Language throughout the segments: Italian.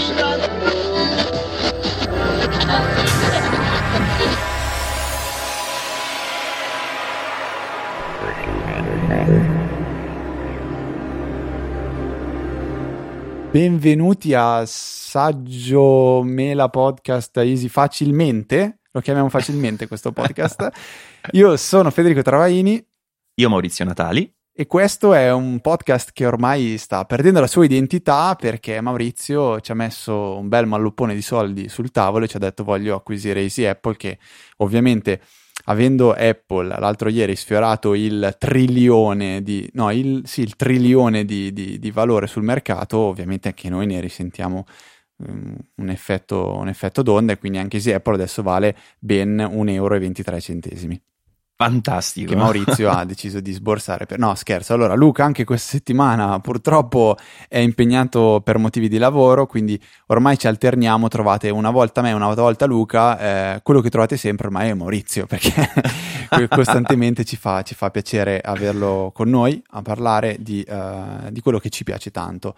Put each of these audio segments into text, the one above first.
Stop. Benvenuti a Saggio Mela Podcast Easy Facilmente. Lo chiamiamo facilmente questo podcast. Io sono Federico Travaini. Io Maurizio Natali. E questo è un podcast che ormai sta perdendo la sua identità perché Maurizio ci ha messo un bel malluppone di soldi sul tavolo e ci ha detto voglio acquisire Easy Apple che ovviamente avendo Apple l'altro ieri sfiorato il trilione di, no, il, sì, il trilione di, di, di valore sul mercato, ovviamente anche noi ne risentiamo um, un, effetto, un effetto d'onda e quindi anche se Apple adesso vale ben 1,23 euro. Fantastico. Che Maurizio ha deciso di sborsare. Per... No, scherzo. Allora, Luca anche questa settimana purtroppo è impegnato per motivi di lavoro, quindi ormai ci alterniamo. Trovate una volta me, una volta Luca. Eh, quello che trovate sempre ormai è Maurizio, perché costantemente ci fa, ci fa, piacere averlo con noi a parlare di, uh, di quello che ci piace tanto,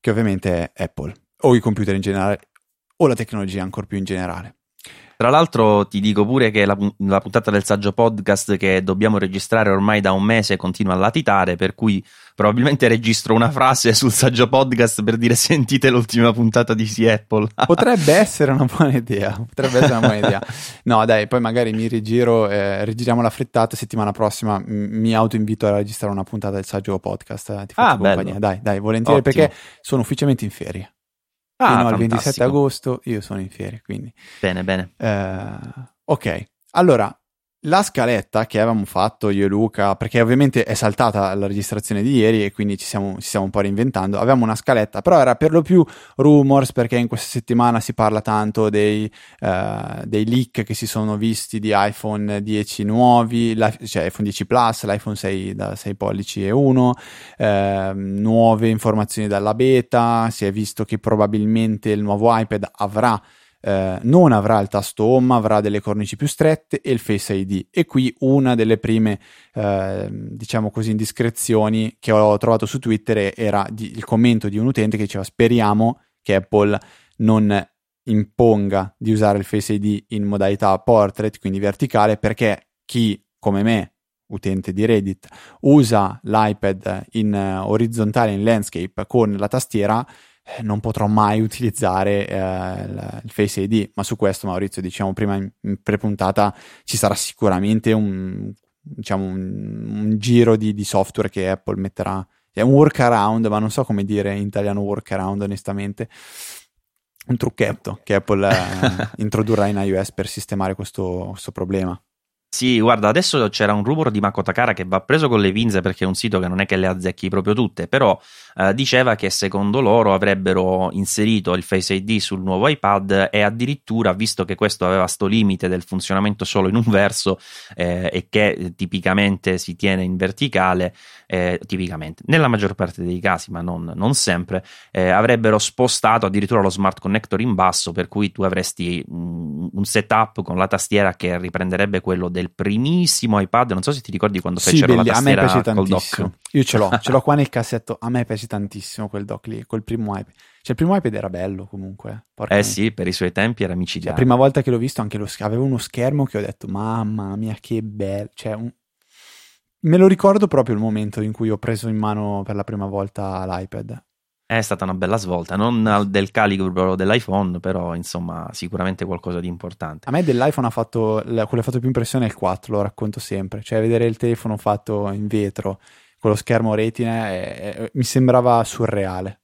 che ovviamente è Apple, o i computer in generale, o la tecnologia ancora più in generale. Tra l'altro ti dico pure che la, la, puntata del saggio podcast che dobbiamo registrare ormai da un mese continua a latitare, per cui probabilmente registro una frase sul saggio podcast per dire sentite l'ultima puntata di Apple. Potrebbe essere una buona idea, potrebbe essere una buona idea. No dai, poi magari mi rigiro, eh, rigiriamo la frittata, settimana prossima m- mi autoinvito a registrare una puntata del saggio podcast, eh, ti faccio ah, compagnia, bello. dai, dai, volentieri Ottimo. perché sono ufficialmente in ferie. Ah, fino al 27 agosto io sono in ferie, quindi. Bene, bene. Eh, ok, allora la scaletta che avevamo fatto io e Luca, perché ovviamente è saltata la registrazione di ieri e quindi ci stiamo, ci stiamo un po' reinventando, avevamo una scaletta, però era per lo più rumors perché in questa settimana si parla tanto dei, uh, dei leak che si sono visti di iPhone 10 nuovi, cioè iPhone 10 Plus, l'iPhone 6 da 6 pollici e 1, uh, nuove informazioni dalla beta, si è visto che probabilmente il nuovo iPad avrà eh, non avrà il tasto home, avrà delle cornici più strette e il Face ID. E qui una delle prime, eh, diciamo così, indiscrezioni che ho trovato su Twitter era di, il commento di un utente che diceva speriamo che Apple non imponga di usare il Face ID in modalità portrait, quindi verticale, perché chi come me utente di Reddit, usa l'iPad in uh, orizzontale, in landscape con la tastiera, eh, non potrò mai utilizzare eh, il Face ID, ma su questo Maurizio diciamo prima in, in pre-puntata ci sarà sicuramente un, diciamo, un, un giro di, di, software che Apple metterà, è un workaround, ma non so come dire in italiano workaround onestamente, un trucchetto che Apple eh, introdurrà in iOS per sistemare questo, questo problema. Sì, guarda, adesso c'era un rumore di Makotakara che va preso con le pinze perché è un sito che non è che le azzecchi proprio tutte, però eh, diceva che secondo loro avrebbero inserito il Face ID sul nuovo iPad e addirittura, visto che questo aveva sto limite del funzionamento solo in un verso eh, e che tipicamente si tiene in verticale, eh, tipicamente, nella maggior parte dei casi, ma non, non sempre, eh, avrebbero spostato addirittura lo smart connector in basso, per cui tu avresti un, un setup con la tastiera che riprenderebbe quello del primissimo iPad. Non so se ti ricordi quando sì, fecero belli, la tastiera a me piace col tantissimo. dock. Io ce l'ho, ce l'ho qua nel cassetto. A me piace tantissimo quel dock lì, quel primo iPad. Cioè, il primo iPad era bello comunque. Porca eh mia. sì, per i suoi tempi era micidiale. La prima volta che l'ho visto, anche lo, avevo uno schermo che ho detto, mamma mia, che bello. Cioè, un, Me lo ricordo proprio il momento in cui ho preso in mano per la prima volta l'iPad. È stata una bella svolta, non del calibro dell'iPhone, però insomma sicuramente qualcosa di importante. A me dell'iPhone ha fatto, quello che ha fatto più impressione è il 4, lo racconto sempre, cioè vedere il telefono fatto in vetro con lo schermo retina è, è, mi sembrava surreale.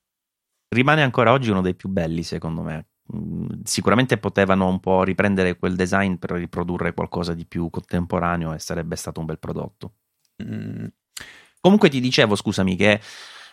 Rimane ancora oggi uno dei più belli secondo me. Mm, sicuramente potevano un po' riprendere quel design per riprodurre qualcosa di più contemporaneo e sarebbe stato un bel prodotto. Mm. Comunque ti dicevo, scusami, che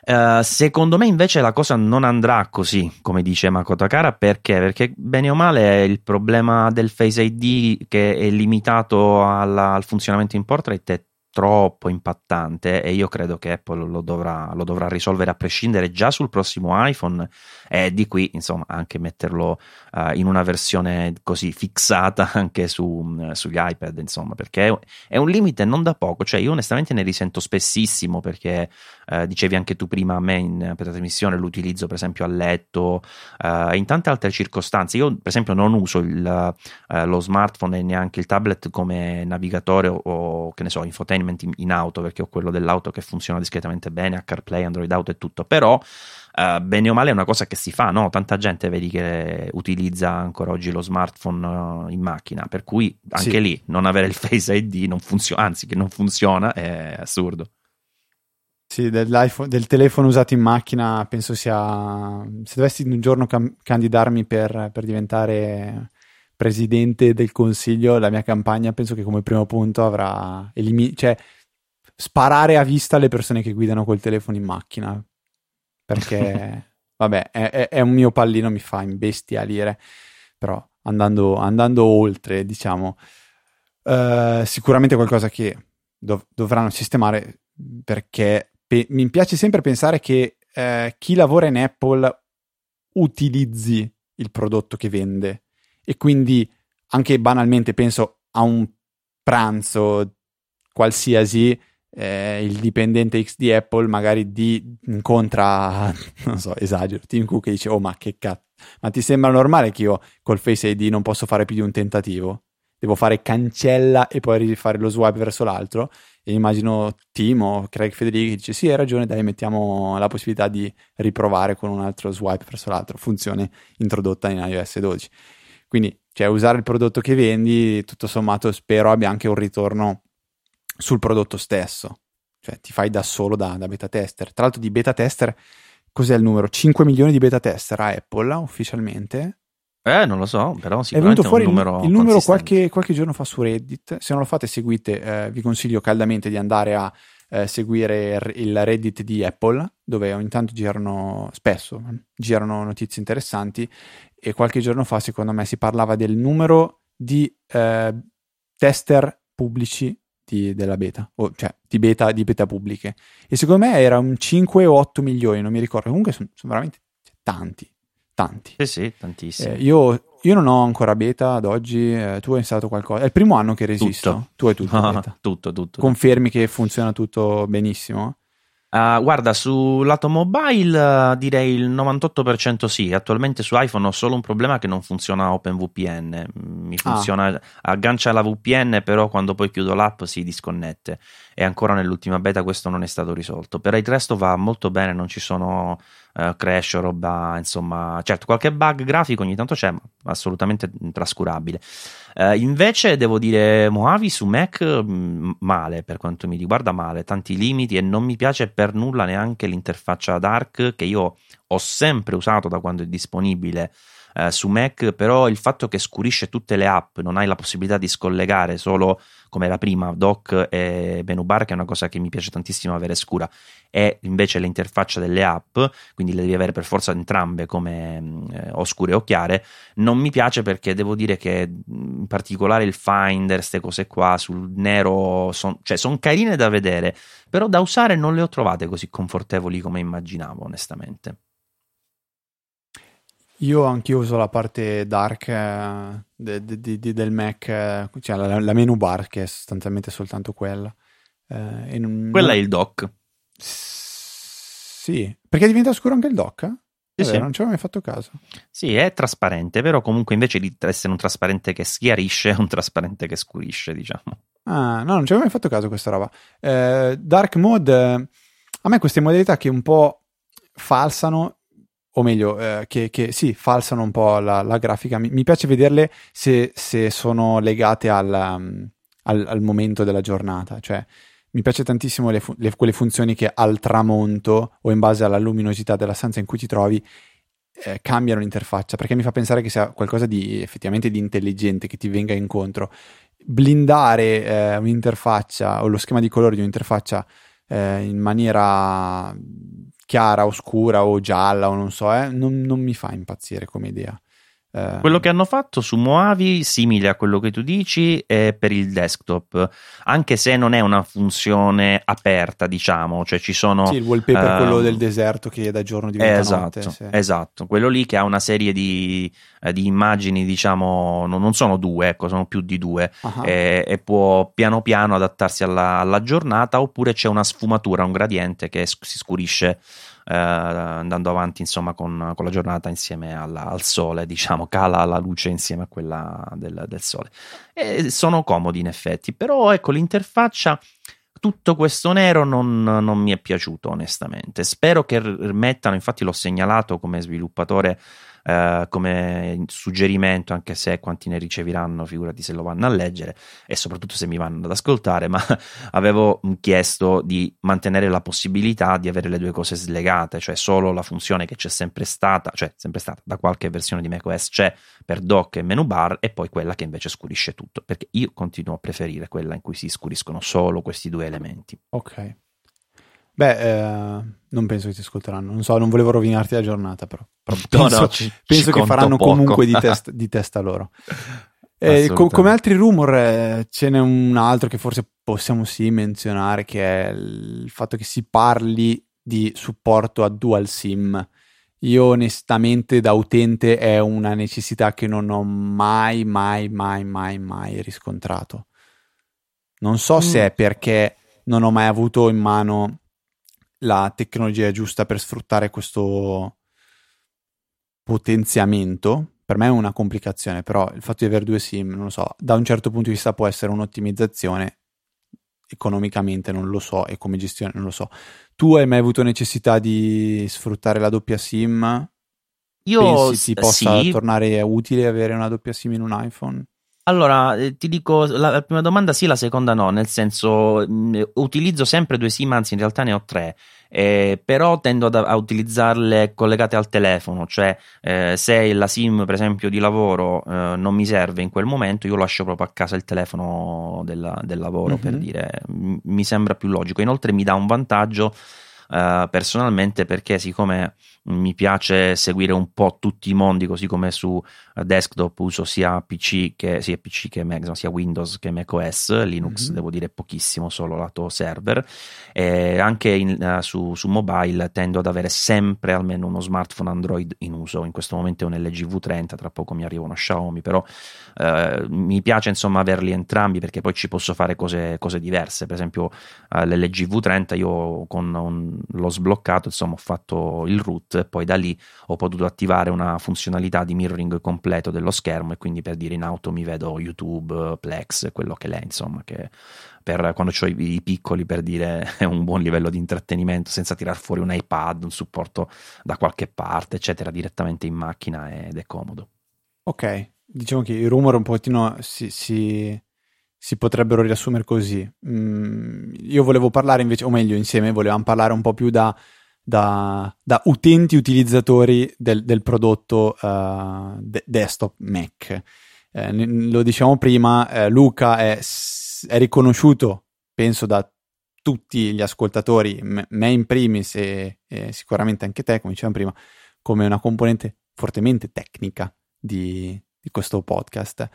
uh, secondo me invece la cosa non andrà così, come dice Makoto Takara, perché? Perché bene o male il problema del Face ID che è limitato alla, al funzionamento in portrait è troppo impattante e io credo che Apple lo dovrà, lo dovrà, risolvere a prescindere già sul prossimo iPhone e di qui insomma anche metterlo uh, in una versione così fissata anche su, uh, sugli iPad insomma perché è un limite non da poco cioè io onestamente ne risento spessissimo perché uh, dicevi anche tu prima a me in, trasmissione l'utilizzo per esempio a letto in tante altre circostanze io per esempio non uso il, lo smartphone e neanche il tablet come navigatore o, o che ne so infotainment in, in, auto perché ho quello dell'auto che funziona discretamente bene, a CarPlay, Android Auto e tutto, però uh, bene o male è una cosa che si fa, no? Tanta gente vedi che utilizza ancora oggi lo smartphone uh, in macchina, per cui anche sì. lì non avere il Face ID non funziona, anzi che non funziona è assurdo. Sì, del telefono usato in macchina penso sia... Se dovessi un giorno cam- candidarmi per, per diventare presidente del consiglio, la mia campagna penso che come primo punto avrà elimi- cioè, sparare a vista le persone che guidano col telefono in macchina. Perché, vabbè, è, è, è, un mio pallino, mi fa imbestialire. Però andando, andando oltre, diciamo, uh, sicuramente qualcosa che dov- dovranno sistemare perché pe- mi piace sempre pensare che uh, chi lavora in Apple utilizzi il prodotto che vende e quindi anche banalmente penso a un pranzo qualsiasi eh, il dipendente X di Apple magari di, incontra, non so, esagero, Tim Cook e dice oh ma che cazzo, ma ti sembra normale che io col Face ID non posso fare più di un tentativo? Devo fare cancella e poi rifare lo swipe verso l'altro? Immagino Tim o Craig Federici dice sì hai ragione dai mettiamo la possibilità di riprovare con un altro swipe verso l'altro, funzione introdotta in iOS 12 quindi, cioè, usare il prodotto che vendi, tutto sommato, spero abbia anche un ritorno sul prodotto stesso. Cioè, ti fai da solo da, da beta tester. Tra l'altro, di beta tester, cos'è il numero? 5 milioni di beta tester a Apple ufficialmente. Eh, non lo so, però sicuramente è venuto fuori il numero, il numero qualche, qualche, giorno fa su Reddit. Se non lo fate, seguite. Eh, vi consiglio caldamente di andare a eh, seguire il Reddit di Apple, dove ogni tanto girano, spesso, girano notizie interessanti e qualche giorno fa, secondo me, si parlava del numero di eh, tester pubblici di, della beta, o, cioè di beta, di beta pubbliche. E secondo me era un 5 o 8 milioni, non mi ricordo. Comunque sono, sono veramente tanti, tanti. Sì, sì, tantissimi. Eh, io, io, non ho ancora beta ad oggi, eh, tu hai installato qualcosa. È il primo anno che resisto. Tutto. Tu hai tutto. Ah, tutto, tutto. Confermi che funziona tutto benissimo? Uh, guarda, sul lato mobile uh, direi il 98% sì. Attualmente su iPhone ho solo un problema che non funziona OpenVPN. Mi ah. funziona, ah. aggancia la VPN, però quando poi chiudo l'app si disconnette. E ancora nell'ultima beta questo non è stato risolto. Per il resto va molto bene, non ci sono uh, crash o roba, insomma, certo, qualche bug grafico ogni tanto c'è, ma assolutamente trascurabile. Uh, invece devo dire Mojave su Mac mh, mm, male per quanto mi riguarda male, tanti limiti e non mi piace per nulla neanche l'interfaccia Dark che io ho sempre usato da quando è disponibile eh, su Mac, però il fatto che scurisce tutte le app, non hai la possibilità di scollegare solo come era prima dock e menu bar, che è una cosa che mi piace tantissimo avere scura, e invece l'interfaccia delle app, quindi le devi avere per forza entrambe come eh, oscure o chiare, non mi piace perché devo dire che in particolare il Finder, queste cose qua sul nero, son, cioè sono carine da vedere, però da usare non le ho trovate così confortevoli come immaginavo onestamente. Io anch'io uso la parte dark eh, de, de, de, del Mac, eh, cioè la, la, menu bar che è sostanzialmente soltanto quella. Eh, non, quella non... è il dock. Sì, perché diventa scuro anche il dock? Sì, sì. Non ci avevo mai fatto caso. Sì, è trasparente, però comunque invece di essere un trasparente che schiarisce, è un trasparente che scurisce, diciamo. Ah, no, non ci avevo mai fatto caso questa roba. Eh, dark mode, a me queste modalità che un po' falsano o meglio, eh, che, che, sì, falsano un po' la, la grafica. Mi, mi, piace vederle se, se sono legate al, um, al, al, momento della giornata. Cioè, mi piace tantissimo le, le, quelle funzioni che al tramonto o in base alla luminosità della stanza in cui ti trovi eh, cambiano l'interfaccia, perché mi fa pensare che sia qualcosa di effettivamente di intelligente che ti venga incontro. Blindare eh, un'interfaccia o lo schema di colori di un'interfaccia eh, in maniera chiara, oscura o gialla o non so, eh, non, non, mi fa impazzire come idea. Eh, quello che hanno fatto su Moavi, simile a quello che tu dici, è per il desktop, anche se non è una funzione aperta, diciamo, cioè ci sono... Sì, il wallpaper, uh, quello del deserto che da giorno diventa esatto, notte. Sì. Esatto, quello lì che ha una serie di, eh, di immagini, diciamo, non, non, sono due, ecco, sono più di due, uh-huh. e, e, può piano piano adattarsi alla, alla giornata, oppure c'è una sfumatura, un gradiente che si scurisce andando avanti insomma con, con la giornata insieme alla, al sole, diciamo, cala la luce insieme a quella del, del sole. E sono comodi in effetti, però ecco l'interfaccia tutto questo nero non, non, mi è piaciuto onestamente. Spero che mettano, infatti l'ho segnalato come sviluppatore eh, come suggerimento, anche se quanti ne riceveranno, figurati se lo vanno a leggere e soprattutto se mi vanno ad ascoltare, ma avevo chiesto di mantenere la possibilità di avere le due cose slegate, cioè solo la funzione che c'è sempre stata, cioè sempre stata da qualche versione di macOS c'è per dock e menu bar e poi quella che invece scurisce tutto, perché io continuo a preferire quella in cui si scuriscono solo questi due elementi. Ok. Beh, eh, non penso che ti ascolteranno. Non so, non volevo rovinarti la giornata, però. però penso, no, ci, penso ci che faranno poco. comunque di, test, di, testa loro. Eh, co- come altri rumor, eh, ce n'è un altro che forse possiamo sì menzionare, che è il fatto che si parli di supporto a dual SIM. Io onestamente da utente è una necessità che non ho mai, mai, mai, mai, mai riscontrato. Non so mm. se è perché non ho mai avuto in mano la tecnologia giusta per sfruttare questo potenziamento. Per me è una complicazione, però il fatto di avere due SIM, non lo so, da un certo punto di vista può essere un'ottimizzazione, economicamente non lo so e come gestione non lo so. Tu hai mai avuto necessità di sfruttare la doppia SIM? Io Pensi ti possa sì. tornare utile avere una doppia SIM in un iPhone? Allora, eh, ti dico la, la, prima domanda sì, la seconda no, nel senso mh, mm, utilizzo sempre due SIM, anzi in realtà ne ho tre, eh, però tendo ad, a utilizzarle collegate al telefono, cioè eh, se la SIM per esempio di lavoro eh, non mi serve in quel momento, io lascio proprio a casa il telefono della, del lavoro mm-hmm. per dire, m- mi sembra più logico. Inoltre mi dà un vantaggio eh, personalmente perché siccome mi piace seguire un po' tutti i mondi, così come su eh, desktop uso sia PC che, sia, PC che Mac, sia Windows che macOS, Linux mm-hmm. devo dire pochissimo, solo lato server, e anche in, uh, su, su, mobile tendo ad avere sempre almeno uno smartphone Android in uso, in questo momento è un LG V30, tra poco mi arriva uno Xiaomi, però uh, mi piace insomma averli entrambi perché poi ci posso fare cose, cose diverse, per esempio uh, l'LG V30 io con un, l'ho sbloccato, insomma ho fatto il root e poi da lì ho potuto attivare una funzionalità di mirroring completo dello schermo e quindi per dire in auto mi vedo YouTube, Plex, quello che l'è, insomma, che per quando ho i, i, piccoli per dire è un buon livello di intrattenimento senza tirar fuori un iPad, un supporto da qualche parte, eccetera, direttamente in macchina ed è comodo. Ok, diciamo che i rumor un pochettino si, si, si potrebbero riassumere così. Mm, io volevo parlare invece, o meglio insieme, volevamo parlare un po' più da da, da utenti utilizzatori del, del prodotto uh, de- desktop Mac. Eh, lo diciamo prima, eh, Luca è, è, riconosciuto, penso, da tutti gli ascoltatori, me, me in primis e, e, sicuramente anche te, come dicevamo prima, come una componente fortemente tecnica di, di questo podcast.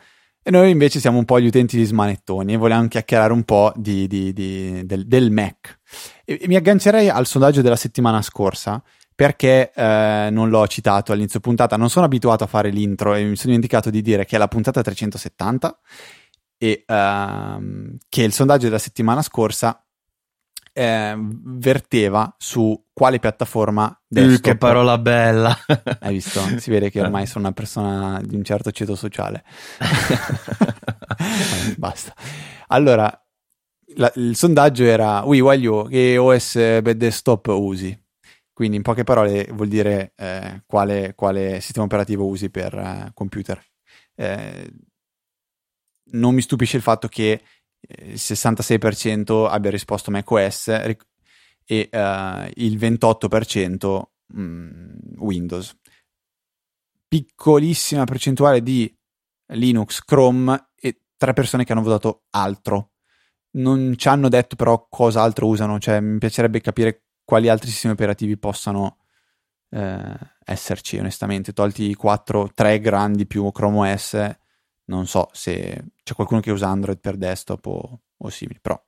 E noi invece siamo un po' gli utenti di smanettoni e vogliamo chiacchierare un po' di, di, di, del, del, Mac. E, e mi aggancerei al sondaggio della settimana scorsa perché eh, non l'ho citato all'inizio puntata, non sono abituato a fare l'intro e mi sono dimenticato di dire che è la puntata 370 e ehm, che il sondaggio della settimana scorsa eh, verteva su quale piattaforma desktop. che parola bella! Hai visto? Si vede che ormai sono una persona di un certo ceto sociale. Basta. Allora, la, il sondaggio era Ui, voglio che OS desktop usi. Quindi, in poche parole, vuol dire eh, quale, quale, sistema operativo usi per eh, computer. Eh, non mi stupisce il fatto che il 66% abbia risposto macOS e uh, il 28% mm, Windows. Piccolissima percentuale di Linux, Chrome e tre persone che hanno votato altro. Non ci hanno detto però cosa altro usano, cioè mi piacerebbe capire quali altri sistemi operativi possano eh, esserci, onestamente. Tolti i 4, 3 grandi più Chrome OS, non so se c'è qualcuno che usa Android per desktop o, o simili, però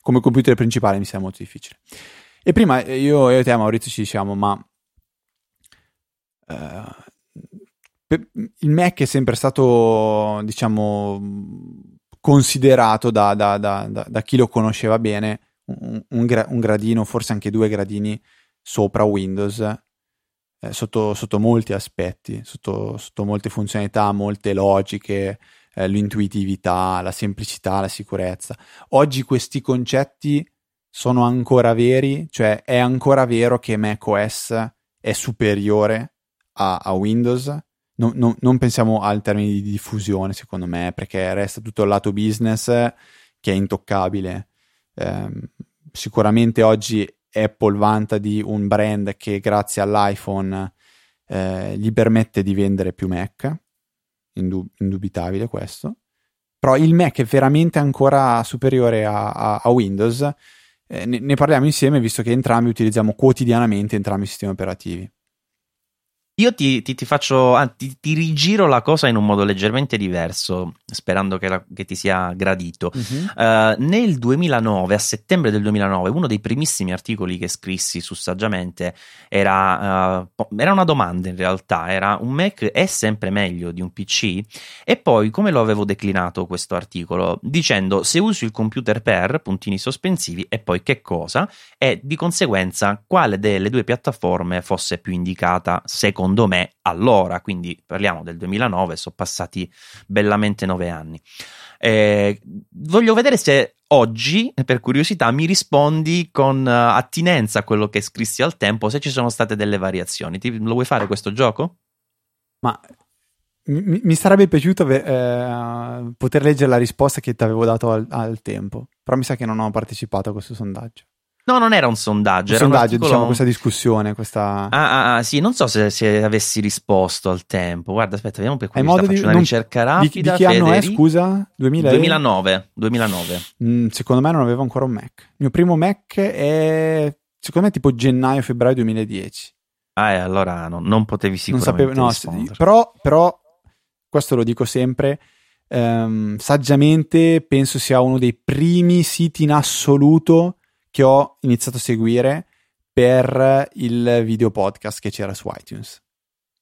come computer principale mi sembra molto difficile. E prima io e te, Maurizio, ci diciamo, ma uh, il Mac è sempre stato, diciamo, considerato da, da, da, da chi lo conosceva bene un, un, gra- un, gradino, forse anche due gradini sopra Windows, eh, sotto, sotto, molti aspetti, sotto, sotto, molte funzionalità, molte logiche, eh, l'intuitività, la semplicità, la sicurezza. Oggi questi concetti sono ancora veri, cioè è ancora vero che macOS è superiore a, a Windows. No, no, non pensiamo al termine di diffusione, secondo me, perché resta tutto il lato business che è intoccabile. Eh, sicuramente oggi Apple vanta di un brand che grazie all'iPhone eh, gli permette di vendere più Mac, indub- indubitabile questo. Però il Mac è veramente ancora superiore a, a, a Windows eh, ne, ne, parliamo insieme visto che entrambi utilizziamo quotidianamente entrambi i sistemi operativi. Io ti, ti, ti faccio, ah, ti, ti, rigiro la cosa in un modo leggermente diverso, sperando che, la, che ti sia gradito. Uh-huh. Uh, nel 2009, a settembre del 2009, uno dei primissimi articoli che scrissi su Saggiamente era, uh, era una domanda in realtà, era un Mac è sempre meglio di un PC? E poi come lo avevo declinato questo articolo? Dicendo se uso il computer per, puntini sospensivi, e poi che cosa? E di conseguenza quale delle due piattaforme fosse più indicata secondo secondo me allora, quindi parliamo del 2009, sono passati bellamente nove anni. Eh, voglio vedere se oggi, per curiosità, mi rispondi con uh, attinenza a quello che scrissi al tempo, se ci sono state delle variazioni. Ti, lo vuoi fare questo gioco? Ma mi, mi sarebbe piaciuto eh, poter leggere la risposta che ti avevo dato al, al tempo, però mi sa che non ho partecipato a questo sondaggio. No, non era un sondaggio. Un era sondaggio, un articolo... diciamo, questa discussione. Questa... Ah, ah, ah, sì, non so se, se, avessi risposto al tempo. Guarda, aspetta, vediamo per curiosità. Faccio di... una non... ricerca rapida. Di, di che Federi... anno è, scusa? 2000... 2009. 2009. Mm, secondo me non avevo ancora un Mac. Il mio primo Mac è, secondo me, tipo gennaio-febbraio 2010. Ah, allora no, non potevi sicuramente non sapevo, no, però, però, questo lo dico sempre, ehm, saggiamente penso sia uno dei primi siti in assoluto che ho iniziato a seguire per il video podcast che c'era su iTunes.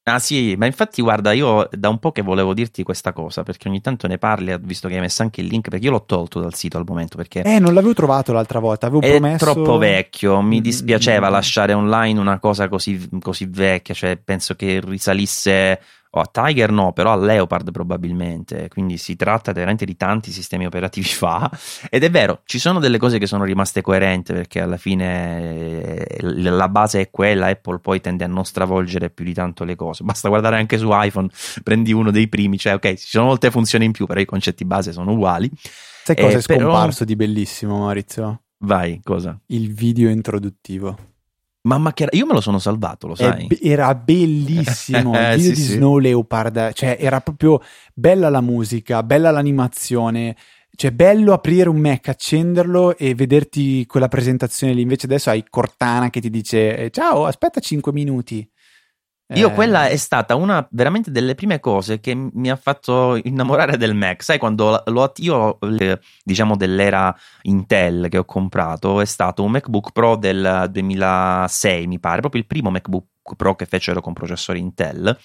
Ah sì, ma infatti guarda, io da un po' che volevo dirti questa cosa, perché ogni tanto ne parli, visto che hai messo anche il link, perché io l'ho tolto dal sito al momento, perché... Eh, non l'avevo trovato l'altra volta, avevo è promesso... È troppo vecchio, mi mm, dispiaceva mm-hmm. lasciare online una cosa così, così vecchia, cioè penso che risalisse o a Tiger no, però a Leopard probabilmente, quindi si tratta veramente di tanti sistemi operativi fa ed è vero, ci sono delle cose che sono rimaste coerenti perché alla fine eh, la base è quella, Apple poi tende a non stravolgere più di tanto le cose, basta guardare anche su iPhone, prendi uno dei primi, cioè ok, ci sono molte funzioni in più, però i concetti base sono uguali. Sai cosa eh, è scomparso però... di bellissimo Maurizio? Vai, cosa? Il video introduttivo. Mamma che era... io me lo sono salvato, lo sai? Be- era bellissimo il video sì, di sì. Snow Leopard, cioè era proprio bella la musica, bella l'animazione, cioè bello aprire un Mac, accenderlo e vederti quella presentazione lì, invece adesso hai Cortana che ti dice ciao, aspetta 5 minuti. Io eh. quella è stata una veramente delle prime cose che mi ha fatto innamorare del Mac. Sai, quando lo, io, diciamo, dell'era Intel che ho comprato è stato un MacBook Pro del 2006, mi pare, proprio il primo MacBook Pro che fecero con processore Intel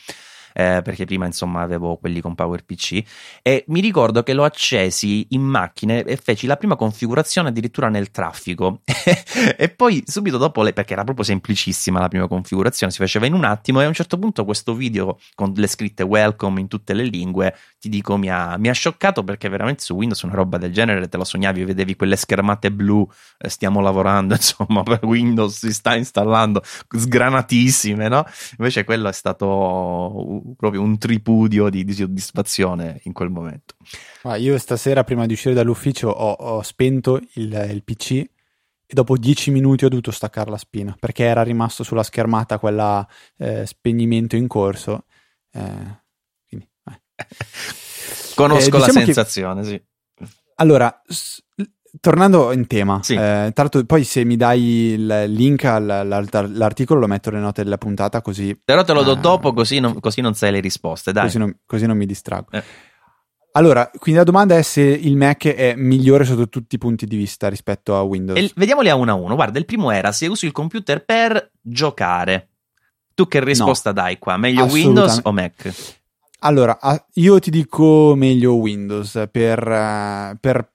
eh, perché prima insomma avevo quelli con PowerPC e mi ricordo che l'ho accesi in macchina e feci la prima configurazione addirittura nel traffico e poi subito dopo, le, perché era proprio semplicissima la prima configurazione, si faceva in un attimo e a un certo punto questo video con le scritte welcome in tutte le lingue, ti dico mi ha, mi ha scioccato perché veramente su Windows una roba del genere te lo sognavi, vedevi quelle schermate blu, eh, stiamo lavorando insomma per Windows si sta installando sgranatissime, no? Invece quello è stato proprio un tripudio di, di soddisfazione in quel momento. Ah, io stasera, prima di uscire dall'ufficio, ho, ho spento il, il, PC e dopo dieci minuti ho dovuto staccare la spina perché era rimasto sulla schermata quella eh, spegnimento in corso. Eh, quindi, eh. Conosco eh, diciamo la sensazione, che... sì. Allora, tornando in tema, Sì. eh, tra l'altro poi se mi dai il link all'articolo lo metto nelle note della puntata così, Però te lo do Ah. dopo, così non, così non sai le risposte. Dai. così, non, così non mi distraggo. Eh. Allora, quindi la domanda è se il Mac è migliore sotto tutti i punti di vista rispetto a Windows. E vediamoli a uno a uno. Guarda, il primo era se usi il computer per giocare. Tu che risposta dai qua? Meglio Windows o Mac? Allora, io ti dico meglio Windows per, eh, per-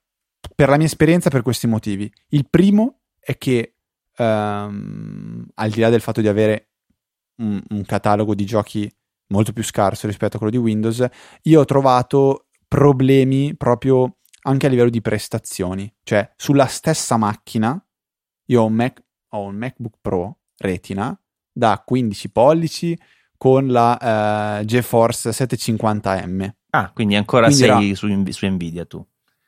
per la mia esperienza per questi motivi. Il primo è che, ehm, al di là del fatto di avere un, un catalogo di giochi molto più scarso rispetto a quello di Windows, io ho trovato problemi proprio anche a livello di prestazioni. Cioè, sulla stessa macchina, io ho un, Mac- ho un MacBook Pro Retina da 15 pollici con la eh, GeForce 750M. Ah, quindi ancora Quindi sei era- su, su Nvidia tu.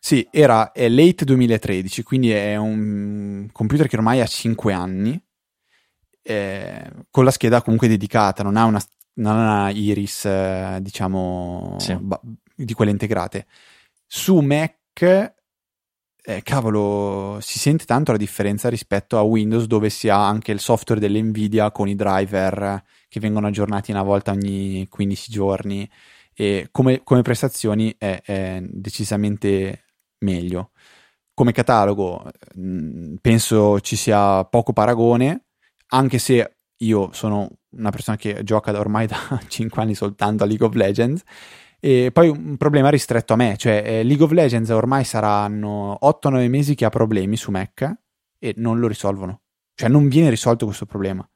Sì, era è late 2013, quindi è un computer che ormai ha 5 anni, eh, con la scheda comunque dedicata, non ha una, non ha Iris, eh, diciamo, Sì. ba- di quelle integrate. Su Mac, eh, cavolo, si sente tanto la differenza rispetto a Windows, dove si ha anche il software delle Nvidia con i driver eh, che vengono aggiornati una volta ogni 15 giorni e come, come prestazioni è, è decisamente meglio. Come catalogo mh, penso ci sia poco paragone, anche se io sono una persona che gioca ormai da 5 anni soltanto a League of Legends. E poi un problema ristretto a me, cioè eh, League of Legends ormai saranno 8-9 mesi che ha problemi su Mac e non lo risolvono. Cioè non viene risolto questo problema.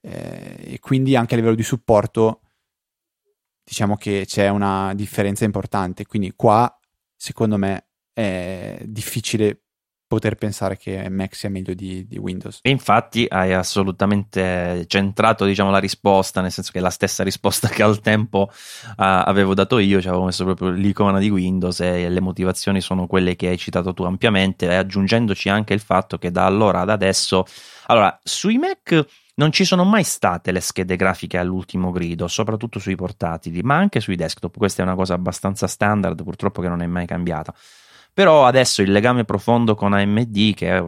Eh, e quindi anche a livello di supporto diciamo che c'è una differenza importante. Quindi qua, secondo me, è difficile poter pensare che Mac sia meglio di, di Windows. E infatti hai assolutamente centrato diciamo, la risposta, nel senso che è la stessa risposta che al tempo ah, avevo dato io, ci avevo messo proprio l'icona di Windows e le motivazioni sono quelle che hai citato tu ampiamente, e aggiungendoci anche il fatto che da allora ad adesso, allora sui Mac non ci sono mai state le schede grafiche all'ultimo grido, soprattutto sui portatili, ma anche sui desktop. Questa è una cosa abbastanza standard, purtroppo che non è mai cambiata. Però adesso il legame profondo con AMD, che è,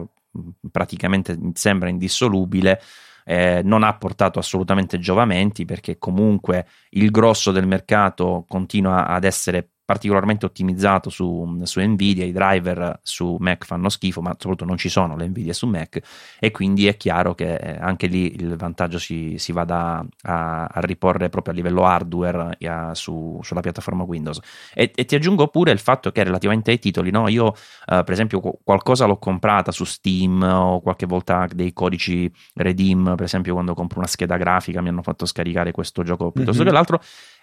praticamente sembra indissolubile, eh, non ha portato assolutamente giovamenti perché comunque il grosso del mercato continua ad essere particolarmente ottimizzato su, su Nvidia, i driver su Mac fanno schifo, ma soprattutto non ci sono le Nvidia su Mac e quindi è chiaro che eh, anche lì il vantaggio si, si vada a, a, riporre proprio a livello hardware a, su, sulla piattaforma Windows. E, e, ti aggiungo pure il fatto che relativamente ai titoli, no? io eh, per esempio qualcosa l'ho comprata su Steam o qualche volta dei codici Redeem, per esempio quando compro una scheda grafica mi hanno fatto scaricare questo gioco piuttosto mm-hmm. che l'altro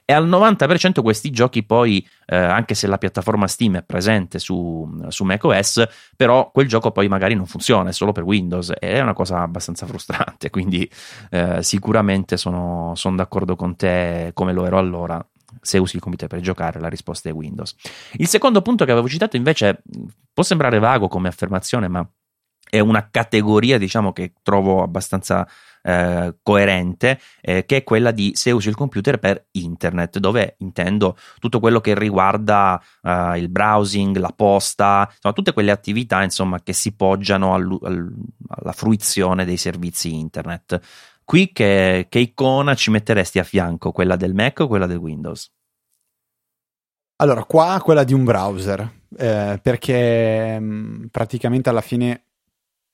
e al 90% questi giochi poi, eh, anche se la piattaforma Steam è presente su, su macOS, però quel gioco poi magari non funziona, è solo per Windows, e è una cosa abbastanza frustrante, quindi eh, sicuramente sono, sono d'accordo con te come lo ero allora. Se usi il computer per giocare, la risposta è Windows. Il secondo punto che avevo citato invece può sembrare vago come affermazione, ma è una categoria, diciamo, che trovo abbastanza eh, coerente, eh, che è quella di se usi il computer per internet, dove intendo tutto quello che riguarda eh, il browsing, la posta, insomma, tutte quelle attività insomma, che si poggiano al, al, alla fruizione dei servizi internet. Qui che, che icona ci metteresti a fianco, quella del Mac o quella del Windows? Allora, qua quella di un browser, eh, perché mh, praticamente alla fine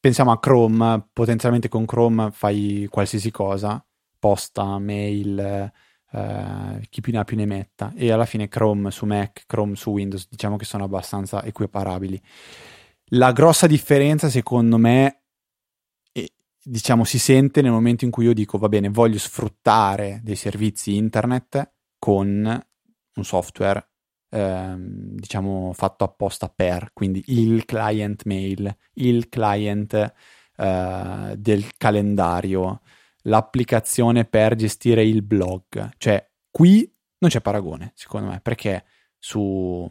pensiamo a Chrome, potenzialmente con Chrome fai qualsiasi cosa, posta, mail, eh, chi più ne ha più ne metta, e alla fine Chrome su Mac, Chrome su Windows, diciamo che sono abbastanza equiparabili. La grossa differenza, secondo me, è, diciamo, si sente nel momento in cui io dico, va bene, voglio sfruttare dei servizi internet con un software Ehm, diciamo fatto apposta per quindi il client mail il client eh, del calendario l'applicazione per gestire il blog. Cioè qui non c'è paragone secondo me perché su,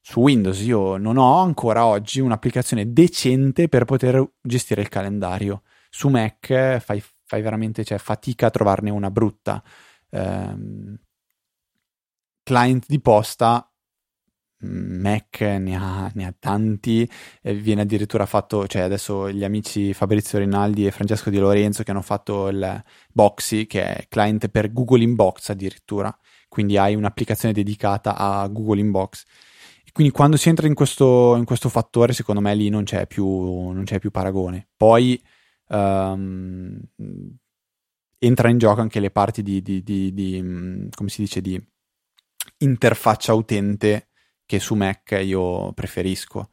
su Windows io non ho ancora oggi un'applicazione decente per poter gestire il calendario. Su Mac fai, fai veramente cioè, fatica a trovarne una brutta. Ehm, client di posta Mac ne ha, ne ha tanti, eh, viene addirittura fatto, cioè adesso gli amici Fabrizio Rinaldi e Francesco Di Lorenzo che hanno fatto il Boxy, che è client per Google Inbox addirittura, quindi hai un'applicazione dedicata a Google Inbox. Quindi quando si entra in questo, in questo fattore, secondo me lì non c'è più, non c'è più paragone. Poi um, entra in gioco anche le parti di, di, di, di, mm, come si dice, di interfaccia utente che su Mac io preferisco.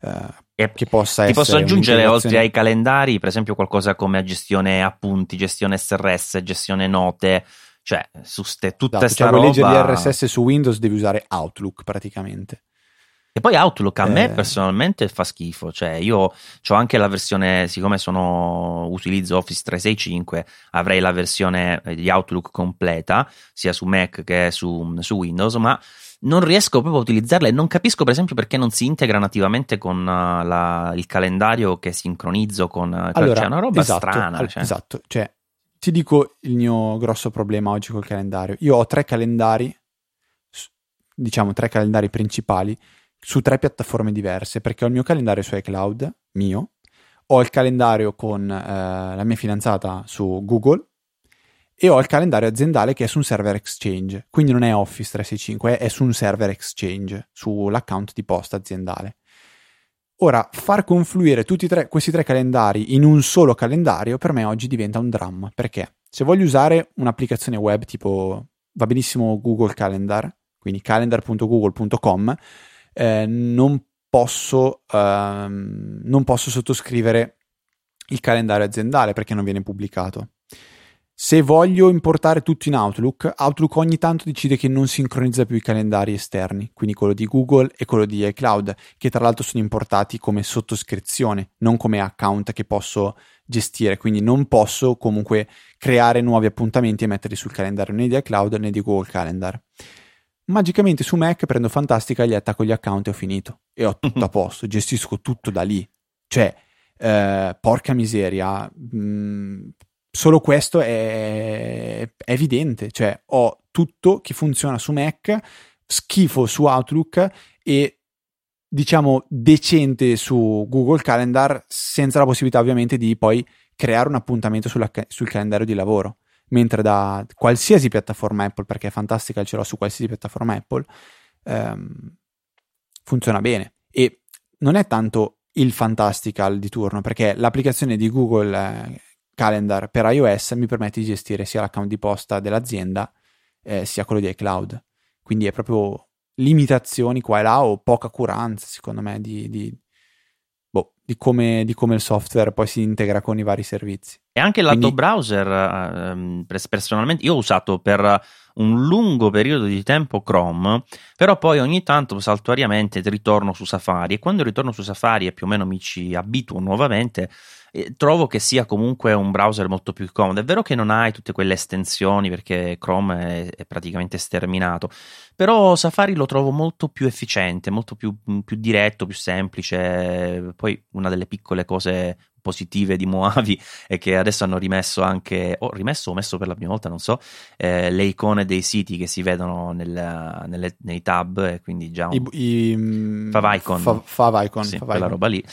Uh, che possa ti posso aggiungere oltre ai calendari per esempio qualcosa come gestione appunti gestione srs gestione note cioè su ste, tutta esatto, cioè, roba... leggere RSS su Windows devi usare Outlook praticamente e poi Outlook a eh. me personalmente fa schifo, cioè io ho anche la versione, siccome sono, utilizzo Office 365, avrei la versione di Outlook completa, sia su Mac che su, su Windows, ma non riesco proprio a utilizzarla e non capisco per esempio perché non si integra nativamente con uh, la, il calendario che sincronizzo con... Uh, allora, c'è una roba esatto, strana. Cioè. Esatto, cioè ti dico il mio grosso problema oggi col calendario. Io ho tre calendari, diciamo tre calendari principali, su tre piattaforme diverse, perché ho il mio calendario su iCloud, mio, ho il calendario con eh, la mia fidanzata su Google e ho il calendario aziendale che è su un server Exchange, quindi non è Office 365, è, su un server Exchange, sull'account di posta aziendale. Ora, far confluire tutti tre, questi tre calendari in un solo calendario per me oggi diventa un dramma, perché? Se voglio usare un'applicazione web tipo, va benissimo Google Calendar, quindi calendar.google.com, eh, non, posso, ehm, non posso sottoscrivere il calendario aziendale perché non viene pubblicato. Se voglio importare tutto in Outlook, Outlook ogni tanto decide che non sincronizza più i calendari esterni, quindi quello di Google e quello di iCloud, che tra l'altro sono importati come sottoscrizione, non come account che posso gestire, quindi non posso comunque creare nuovi appuntamenti e metterli sul calendario né di iCloud né di Google Calendar magicamente su Mac prendo Fantastica, gli attacco gli account e ho finito. E ho tutto a posto, gestisco tutto da lì. Cioè, eh, porca miseria, mh, mm, solo questo è, è, evidente. Cioè, ho tutto che funziona su Mac, schifo su Outlook e diciamo decente su Google Calendar senza la possibilità ovviamente di poi creare un appuntamento sulla, sul calendario di lavoro mentre da qualsiasi piattaforma Apple, perché è fantastica, ce l'ho su qualsiasi piattaforma Apple, ehm, funziona bene. E non è tanto il Fantastical di turno, perché l'applicazione di Google eh, Calendar per iOS mi permette di gestire sia l'account di posta dell'azienda eh, sia quello di iCloud. Quindi è proprio limitazioni qua e là o poca curanza, secondo me, di, di, boh, di, come, di come il software poi si integra con i vari servizi. E anche il lato Quindi... browser, ehm, personalmente, io ho usato per un lungo periodo di tempo Chrome, però poi ogni tanto saltuariamente ritorno su Safari e quando ritorno su Safari e più o meno mi ci abituo nuovamente, eh, trovo che sia comunque un browser molto più comodo. È vero che non hai tutte quelle estensioni perché Chrome è, è praticamente sterminato, però Safari lo trovo molto più efficiente, molto più, più diretto, più semplice. Poi una delle piccole cose positive di Moavi è che adesso hanno rimesso anche, o oh, rimesso o messo per la prima volta, non so, eh, le icone dei siti che si vedono nel, nelle, nei tab, e quindi già un... I, i, favicon, fa, favicon, sì, favicon. quella roba lì.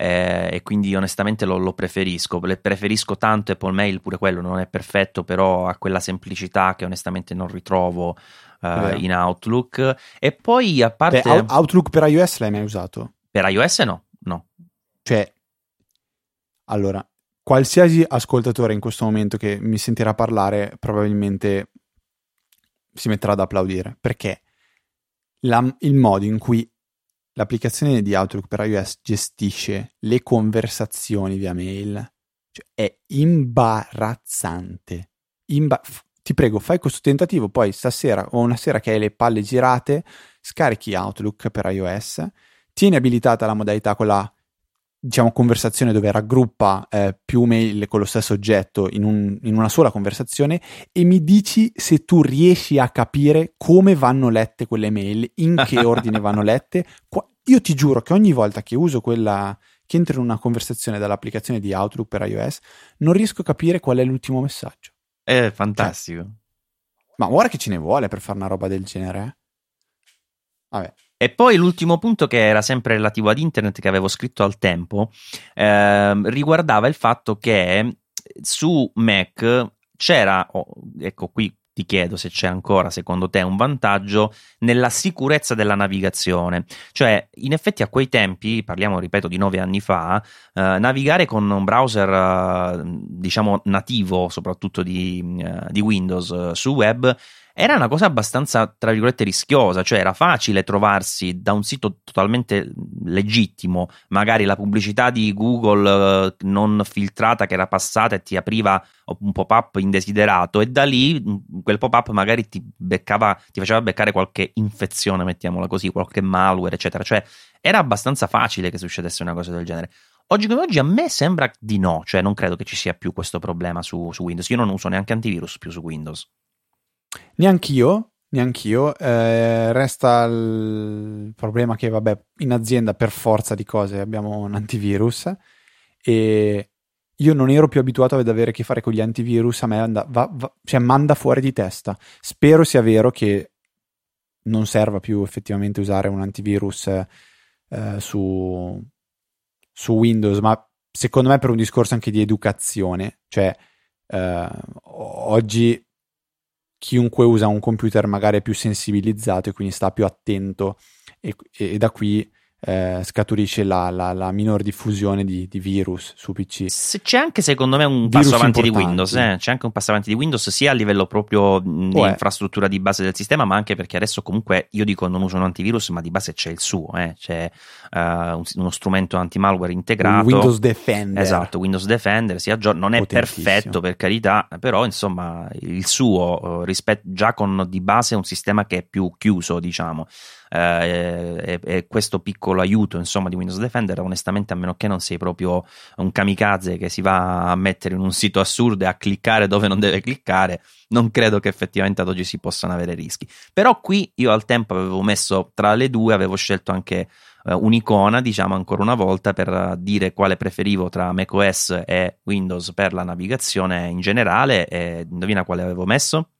Eh, e quindi onestamente lo, lo, preferisco. Le preferisco tanto Apple Mail, pure quello non è perfetto, però ha quella semplicità che onestamente non ritrovo uh, in Outlook. E poi a parte... Beh, Outlook per iOS l'hai mai usato? Per iOS no, no. Cioè, allora, qualsiasi ascoltatore in questo momento che mi sentirà parlare probabilmente si metterà ad applaudire perché la, il modo in cui l'applicazione di Outlook per iOS gestisce le conversazioni via mail cioè, è imbarazzante. Imba- ti prego, fai questo tentativo, poi stasera o una sera che hai le palle girate, scarichi Outlook per iOS, tieni abilitata la modalità quella diciamo conversazione dove raggruppa eh, più mail con lo stesso oggetto in, un, in, una sola conversazione e mi dici se tu riesci a capire come vanno lette quelle mail, in che ordine vanno lette. Qua, io ti giuro che ogni volta che uso quella che entro in una conversazione dall'applicazione di Outlook per iOS non riesco a capire qual è l'ultimo messaggio. È fantastico. Cioè, ma ora che ce ne vuole per fare una roba del genere? Eh? Vabbè. E poi l'ultimo punto che era sempre relativo ad internet che avevo scritto al tempo eh, riguardava il fatto che su Mac c'era, oh, ecco qui ti chiedo se c'è ancora secondo te un vantaggio nella sicurezza della navigazione. Cioè, in effetti a quei tempi, parliamo ripeto di nove anni fa, eh, navigare con un browser eh, diciamo nativo, soprattutto di, eh, di Windows eh, su web, era una cosa abbastanza, tra virgolette, rischiosa, cioè era facile trovarsi da un sito totalmente legittimo, magari la pubblicità di Google eh, non filtrata che era passata e ti apriva un pop-up indesiderato e da lì mm, quel pop-up magari ti beccava, ti faceva beccare qualche infezione, mettiamola così, qualche malware, eccetera. Cioè era abbastanza facile che succedesse una cosa del genere. Oggi come oggi a me sembra di no, cioè non credo che ci sia più questo problema su, su Windows. Io non uso neanche antivirus più su Windows. Neanch'io, neanch'io. Eh, resta il problema che, vabbè, in azienda per forza di cose abbiamo un antivirus e io non ero più abituato ad avere a che fare con gli antivirus, a me and- va, va, cioè, manda fuori di testa. Spero sia vero che non serva più effettivamente usare un antivirus eh, su, su Windows, ma secondo me per un discorso anche di educazione, cioè eh, oggi chiunque usa un computer magari è più sensibilizzato e quindi sta più attento e, e, da qui eh, scaturisce la, la, la, minor diffusione di, di, virus su PC. C'è anche secondo me un virus passo avanti importanti. di Windows, eh? c'è anche un passo avanti di Windows sia a livello proprio di oh, infrastruttura di base del sistema, ma anche perché adesso comunque io dico non uso un antivirus, ma di base c'è il suo, eh? c'è uh, uno strumento anti-malware integrato. Windows Defender. Esatto, Windows Defender si aggiorna, non è perfetto per carità, però insomma il suo uh, rispetto già con di base un sistema che è più chiuso, diciamo eh, e, e, questo piccolo aiuto insomma di Windows Defender onestamente a meno che non sei proprio un kamikaze che si va a mettere in un sito assurdo e a cliccare dove non deve cliccare non credo che effettivamente ad oggi si possano avere rischi. Però qui io al tempo avevo messo tra le due avevo scelto anche eh, un'icona diciamo ancora una volta per dire quale preferivo tra macOS e Windows per la navigazione in generale. E indovina quale avevo messo